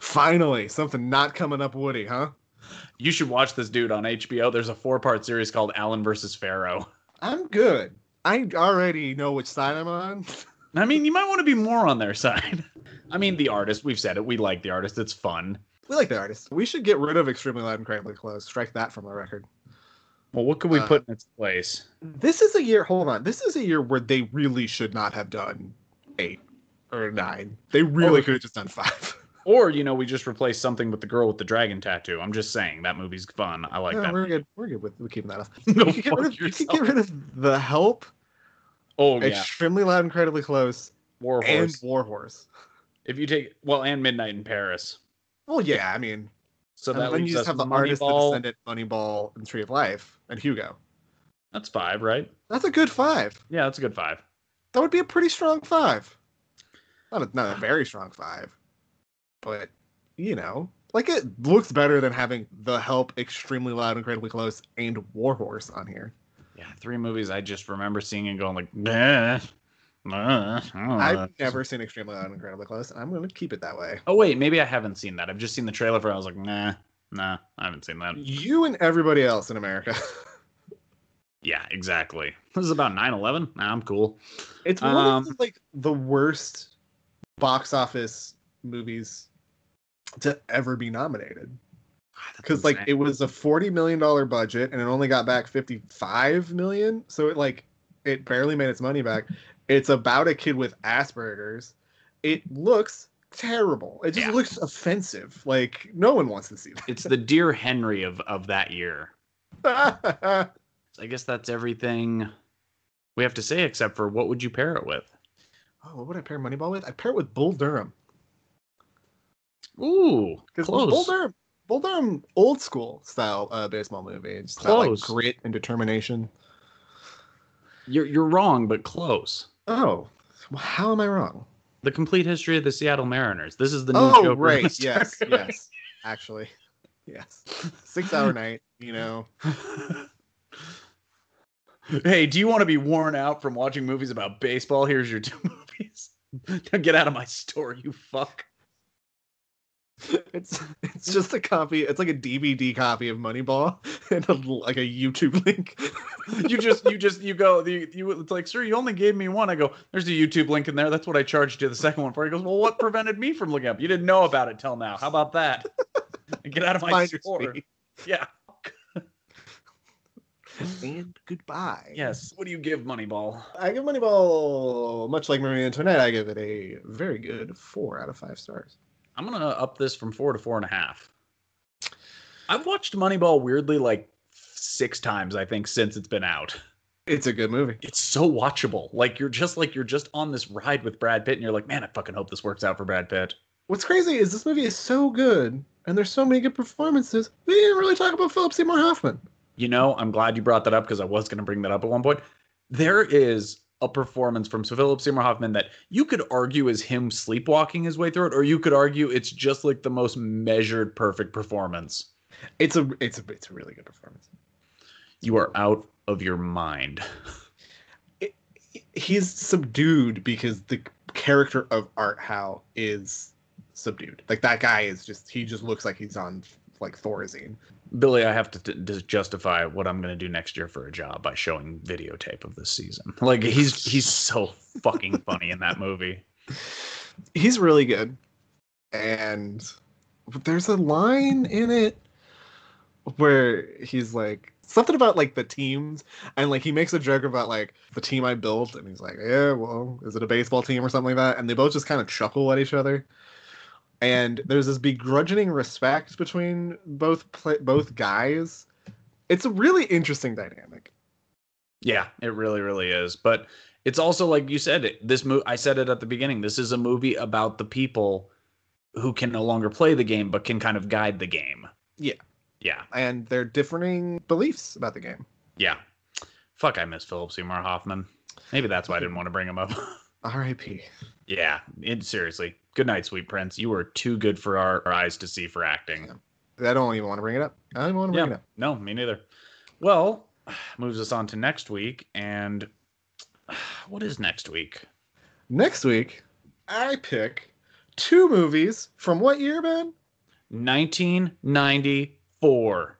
Speaker 2: Finally, something not coming up Woody, huh?
Speaker 1: you should watch this dude on HBO. There's a four-part series called Allen versus Farrow.
Speaker 2: I'm good. I already know which side I'm on.
Speaker 1: I mean, you might want to be more on their side. I mean, the artist, we've said it. We like the artist. It's fun.
Speaker 2: We like the artist. We should get rid of extremely loud and incredibly close. Strike that from the record.
Speaker 1: Well, what could we
Speaker 2: Uh,
Speaker 1: put in its place?
Speaker 2: This is a year. Hold on. This is a year where they really should not have done eight or nine. They really could have just done five.
Speaker 1: Or, you know, we just replace something with the girl with the dragon tattoo. I'm just saying that movie's fun. I like
Speaker 2: No,
Speaker 1: that.
Speaker 2: we're good. We're good with, with keeping that off.
Speaker 1: no,
Speaker 2: you, can get rid of, you
Speaker 1: yourself.
Speaker 2: get rid of the help.
Speaker 1: Oh, yeah.
Speaker 2: Extremely loud, incredibly close,
Speaker 1: Warhorse.
Speaker 2: and Warhorse.
Speaker 1: If you take well, and Midnight in Paris.
Speaker 2: Well, yeah. I mean,
Speaker 1: So
Speaker 2: and
Speaker 1: that
Speaker 2: then you just have the artist, the
Speaker 1: Moneyball.
Speaker 2: descendant, Moneyball, and Tree of Life, and Hugo.
Speaker 1: That's five, right?
Speaker 2: That's a good five.
Speaker 1: Yeah, that's a good five.
Speaker 2: That would be a pretty strong five. Not a, not a very strong five, but you know, like it looks better than having the help, extremely loud, incredibly close, and Warhorse on here.
Speaker 1: Yeah, three movies I just remember seeing and going like, nah,
Speaker 2: I've never seen extremely loud, and incredibly close, and I'm going to keep it that way.
Speaker 1: Oh wait, maybe I haven't seen that. I've just seen the trailer for. it. I was like, nah, nah, I haven't seen that.
Speaker 2: You and everybody else in America.
Speaker 1: Yeah, exactly. This is about 9/11. Nah, I'm cool.
Speaker 2: It's one
Speaker 1: Um,
Speaker 2: of the, like the worst box office movies to ever be nominated. Because like it was a forty million dollar budget and it only got back fifty five million, so it like it barely made its money back. It's about a kid with Asperger's. It looks terrible. It just
Speaker 1: Yeah.
Speaker 2: looks offensive. Like no one wants to see that.
Speaker 1: It's the Dear Henry of of that year.
Speaker 2: that.
Speaker 1: I guess that's everything we have to say, except for what would you pair it with?
Speaker 2: oh, what would I pair Moneyball with? I pair it with Bull Durham.
Speaker 1: Ooh,
Speaker 2: Because
Speaker 1: close.
Speaker 2: Bull Durham, Bull Durham, old school style uh, baseball movie. It's got, like grit and determination.
Speaker 1: You're you're wrong, but close.
Speaker 2: Oh, well, how am I wrong?
Speaker 1: The complete history of the Seattle Mariners. This is the new
Speaker 2: Oh,
Speaker 1: joke. we're
Speaker 2: right. Yes, yes. Actually, yes. Six hour night. You know.
Speaker 1: Hey, do you want to be worn out from watching movies about baseball? Here's your two movies. Now Get out of my store, you fuck.
Speaker 2: It's it's just a copy. It's like a DVD copy of Moneyball and a, like a YouTube link.
Speaker 1: you just you just you go the you it's like sir you only gave me one. I go there's a youtube link in there. That's what i charged you the second one for. He goes well what prevented me from looking up? You didn't know about it till now. How about that? Get out of my store. Yeah.
Speaker 2: And goodbye.
Speaker 1: yes. What do you give moneyball?
Speaker 2: I give Moneyball, much like Marie Antoinette, I give it a very good four out of five stars.
Speaker 1: I'm gonna up this from four to four and a half i've watched moneyball weirdly like six times i think since it's been out
Speaker 2: It's a good movie.
Speaker 1: it's so watchable like you're just like you're just on this ride with brad pitt and you're like man i fucking hope this works out for brad pitt
Speaker 2: What's crazy is this movie is so good, and there's so many good performances. We didn't really talk about Philip Seymour Hoffman.
Speaker 1: You know, I'm glad you brought that up because I was going to bring that up at one point. There is a performance from Philip Seymour Hoffman that you could argue is him sleepwalking his way through it, or you could argue it's just like the most measured, perfect performance.
Speaker 2: It's a it's a it's a really good performance.
Speaker 1: You are out of your mind.
Speaker 2: He's subdued because the character of Art Howe is subdued. Like that guy is just he just looks like he's on like Thorazine.
Speaker 1: Billy, I have to, t- justify what I'm going to do next year for a job by showing videotape of this season. Like he's he's so fucking funny in that movie.
Speaker 2: He's really good. And there's a line in it where he's like something about like the teams and like he makes a joke about like the team I built and he's like, Yeah, well, is it a baseball team or something like that? And they both just kind of chuckle at each other. And there's this begrudging respect between both play- both guys. It's a really interesting dynamic.
Speaker 1: Yeah, it really, really is. But it's also like you said, it, this movie. I said it at the beginning. This is a movie about the people who can no longer play the game, but can kind of guide the game.
Speaker 2: Yeah.
Speaker 1: Yeah,
Speaker 2: And they're differing beliefs about the game.
Speaker 1: yeah. Fuck, I miss Philip Seymour Hoffman. Maybe that's why I didn't want to bring him up.
Speaker 2: R.I.P.
Speaker 1: yeah, it, seriously. Good night, sweet prince. You were too good for our, our eyes to see for acting.
Speaker 2: I don't even want to bring it up. I don't even want to bring
Speaker 1: Yeah,
Speaker 2: it up.
Speaker 1: no, me neither. Well, moves us on to next week, and what is next week?
Speaker 2: Next week, I pick two movies from what year, Ben?
Speaker 1: 1994.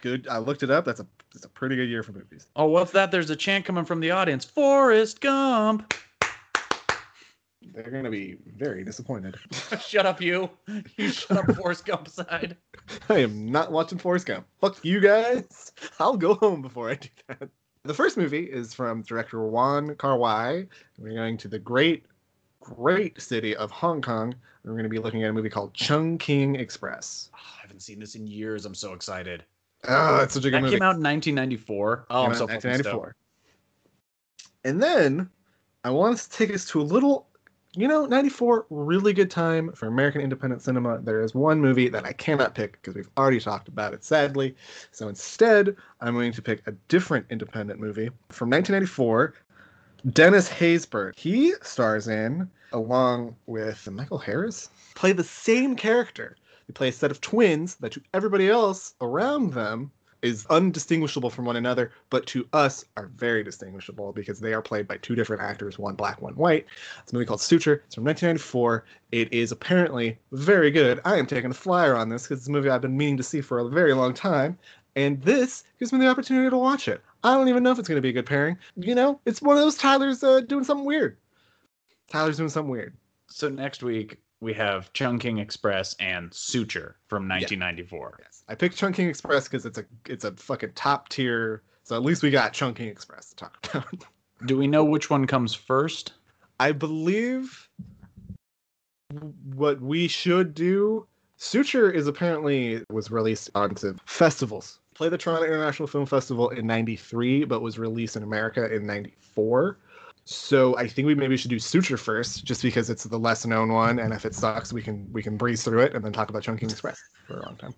Speaker 2: Good. I looked it up. That's a that's a pretty good year for movies.
Speaker 1: Oh, what's that? There's a chant coming from the audience. Forrest Gump.
Speaker 2: They're gonna be very disappointed.
Speaker 1: shut up, you. You shut up, Forrest Gump side.
Speaker 2: I am not watching Forrest Gump. Fuck you guys. I'll go home before I do that. The first movie is from director Wong Kar-wai. We're going to the great, great city of Hong Kong. We're going to be looking at a movie called Chung King Express.
Speaker 1: Ah, I haven't seen this in years. I'm so excited.
Speaker 2: Oh, it's such a good
Speaker 1: That
Speaker 2: movie.
Speaker 1: came out in 1994. Oh, I'm
Speaker 2: Came
Speaker 1: so
Speaker 2: 1994. And then I want us to take us to a little, you know, 94, really good time for American independent cinema. There is one movie that I cannot pick because we've already talked about it, sadly. So instead, I'm going to pick a different independent movie from 1994. Dennis Haysbert. He stars in, along with Michael Harris, play the same character. They play a set of twins that to everybody else around them is undistinguishable from one another, but to us are very distinguishable because they are played by two different actors, one black, one white. It's a movie called Suture. It's from 1994. It is apparently very good. I am taking a flyer on this because it's a movie I've been meaning to see for a very long time, and this gives me the opportunity to watch it. I don't even know if it's going to be a good pairing. You know, it's one of those Tyler's uh, doing something weird. Tyler's doing something weird.
Speaker 1: So next week we have Chungking Express and Suture from 1994.
Speaker 2: Yes, I picked Chungking Express because it's a it's a fucking top tier. So at least we got Chungking Express to talk about.
Speaker 1: Do we know which one comes first?
Speaker 2: I believe what we should do. Suture is apparently was released onto festivals. Played the Toronto International Film Festival in '93, but was released in America in '94. So I think we maybe should do Suture first, just because it's the less known one, and if it sucks, we can we can breeze through it and then talk about Chungking Express for a long time.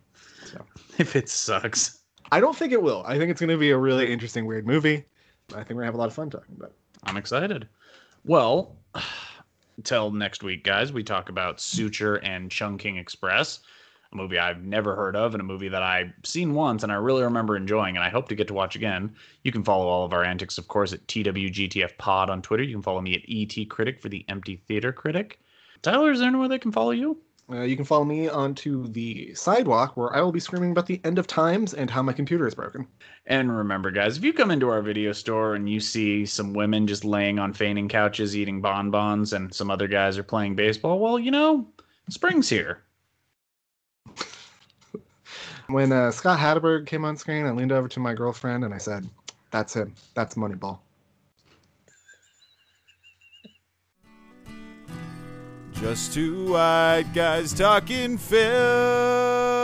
Speaker 2: So
Speaker 1: If it sucks.
Speaker 2: I don't think it will. I think it's going to be a really interesting, weird movie. I think we're gonna have a lot of fun talking about. it.
Speaker 1: I'm excited. Well, till next week, guys, we talk about Suture and Chungking Express, a movie I've never heard of and a movie that I've seen once and I really remember enjoying and I hope to get to watch again. You can follow all of our antics, of course, at TWGTF Pod on Twitter. You can follow me at ET Critic for the Empty Theater Critic. Tyler, is there anywhere they can follow you?
Speaker 12: Uh, you can follow me onto the sidewalk where I will be screaming about the end of times and how my computer is broken.
Speaker 1: And remember, guys, if you come into our video store and you see some women just laying on fainting couches eating bonbons and some other guys are playing baseball, well, you know, spring's here.
Speaker 12: When uh, Scott Hatteberg came on screen, I leaned over to my girlfriend and I said, That's him. That's Moneyball.
Speaker 13: Just two white guys talking film.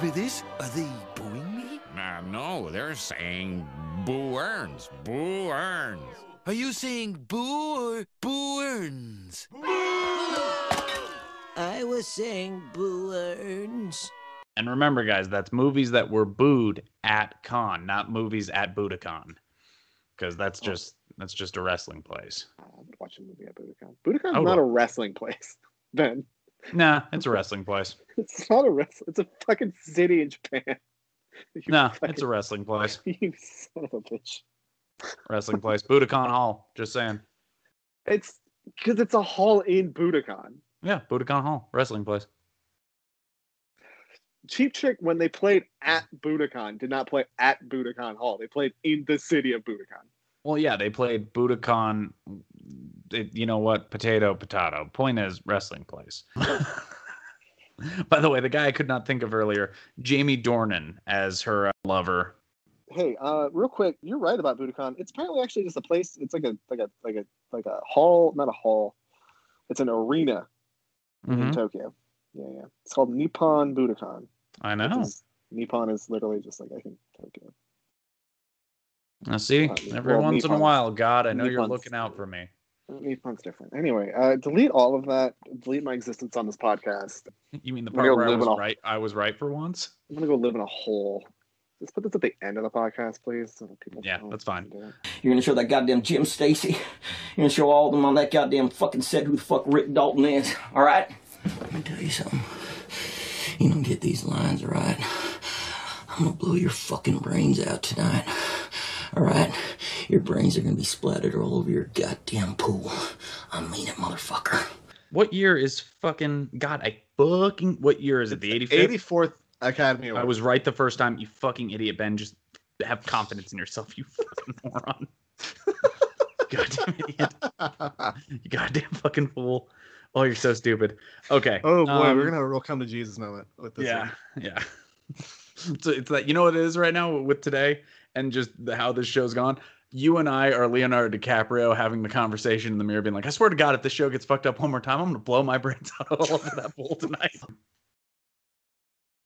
Speaker 14: Smithers, are they booing me?
Speaker 15: Uh, no, they're saying Boo Earns. Boo Earns.
Speaker 14: Are you saying boo or boo earns?
Speaker 16: I was saying Boo Earns.
Speaker 1: And remember, guys, that's movies that were booed at Cannes, not movies at Budokan, because that's just that's just a wrestling place.
Speaker 2: I would watch a movie at Budokan. Budokan's
Speaker 1: Oh,
Speaker 2: not a wrestling place, Ben.
Speaker 1: Nah, it's a wrestling place.
Speaker 2: It's not a wrestling. It's a fucking city in Japan. You
Speaker 1: Nah,
Speaker 2: fucking-
Speaker 1: it's a wrestling place.
Speaker 2: You son of a bitch.
Speaker 1: Wrestling place. Budokan Hall. Just saying.
Speaker 2: It's because it's a hall in Budokan.
Speaker 1: Yeah, Budokan Hall. Wrestling place.
Speaker 2: Cheap Trick, when they played at Budokan, did not play at Budokan Hall. They played in the city of Budokan.
Speaker 1: Well, yeah, they played Budokan. It, you know what? Potato, potato. Point is, wrestling place. By the way, the guy I could not think of earlier, Jamie Dornan as her uh, lover.
Speaker 2: Hey, uh, real quick, you're right about Budokan. It's apparently actually just a place. It's like a like a like a like a hall, not a hall. It's an arena in
Speaker 1: Mhm.
Speaker 2: Tokyo. Yeah, yeah. It's called Nippon Budokan.
Speaker 1: I know.
Speaker 2: is- Nippon is literally just like I think Tokyo.
Speaker 1: I see,
Speaker 2: Uh,
Speaker 1: every
Speaker 2: well,
Speaker 1: once in a while, God, I know you're looking out for me.
Speaker 2: Nippon's different. Anyway, uh, delete all of that. Delete my existence on this podcast.
Speaker 1: You mean the
Speaker 2: I'm
Speaker 1: part where I was
Speaker 2: a-
Speaker 1: right? I was right for once.
Speaker 2: I'm gonna go live in a hole. Just put this at the end of the podcast, please. So people
Speaker 1: Yeah, that's fine.
Speaker 16: You're gonna show that goddamn Jim Stacy. You're gonna show all of them on that goddamn fucking set who the fuck Rick Dalton is. All right? Let me tell you something. You don't get these lines right. I'm gonna blow your fucking brains out tonight. Alright? Your brains are gonna be splattered all over your goddamn pool. I mean it, motherfucker.
Speaker 1: What year is fucking God? I fucking what year is it? The 85th.
Speaker 12: 84th Academy Award.
Speaker 1: I was right the first time. You fucking idiot, Ben. Just have confidence in yourself, you fucking moron. goddamn idiot. You goddamn fucking fool. Oh, you're so stupid. Okay.
Speaker 12: Oh boy,
Speaker 1: um,
Speaker 12: we're gonna have a real come to Jesus moment with this.
Speaker 1: yeah,
Speaker 12: one.
Speaker 1: yeah. so it's that you know what it is right now with today and just the, how this show's gone. You and I are Leonardo DiCaprio having the conversation in the mirror, being like, "I swear to God, if this show gets fucked up one more time, I'm gonna blow my brains out all over that bowl tonight."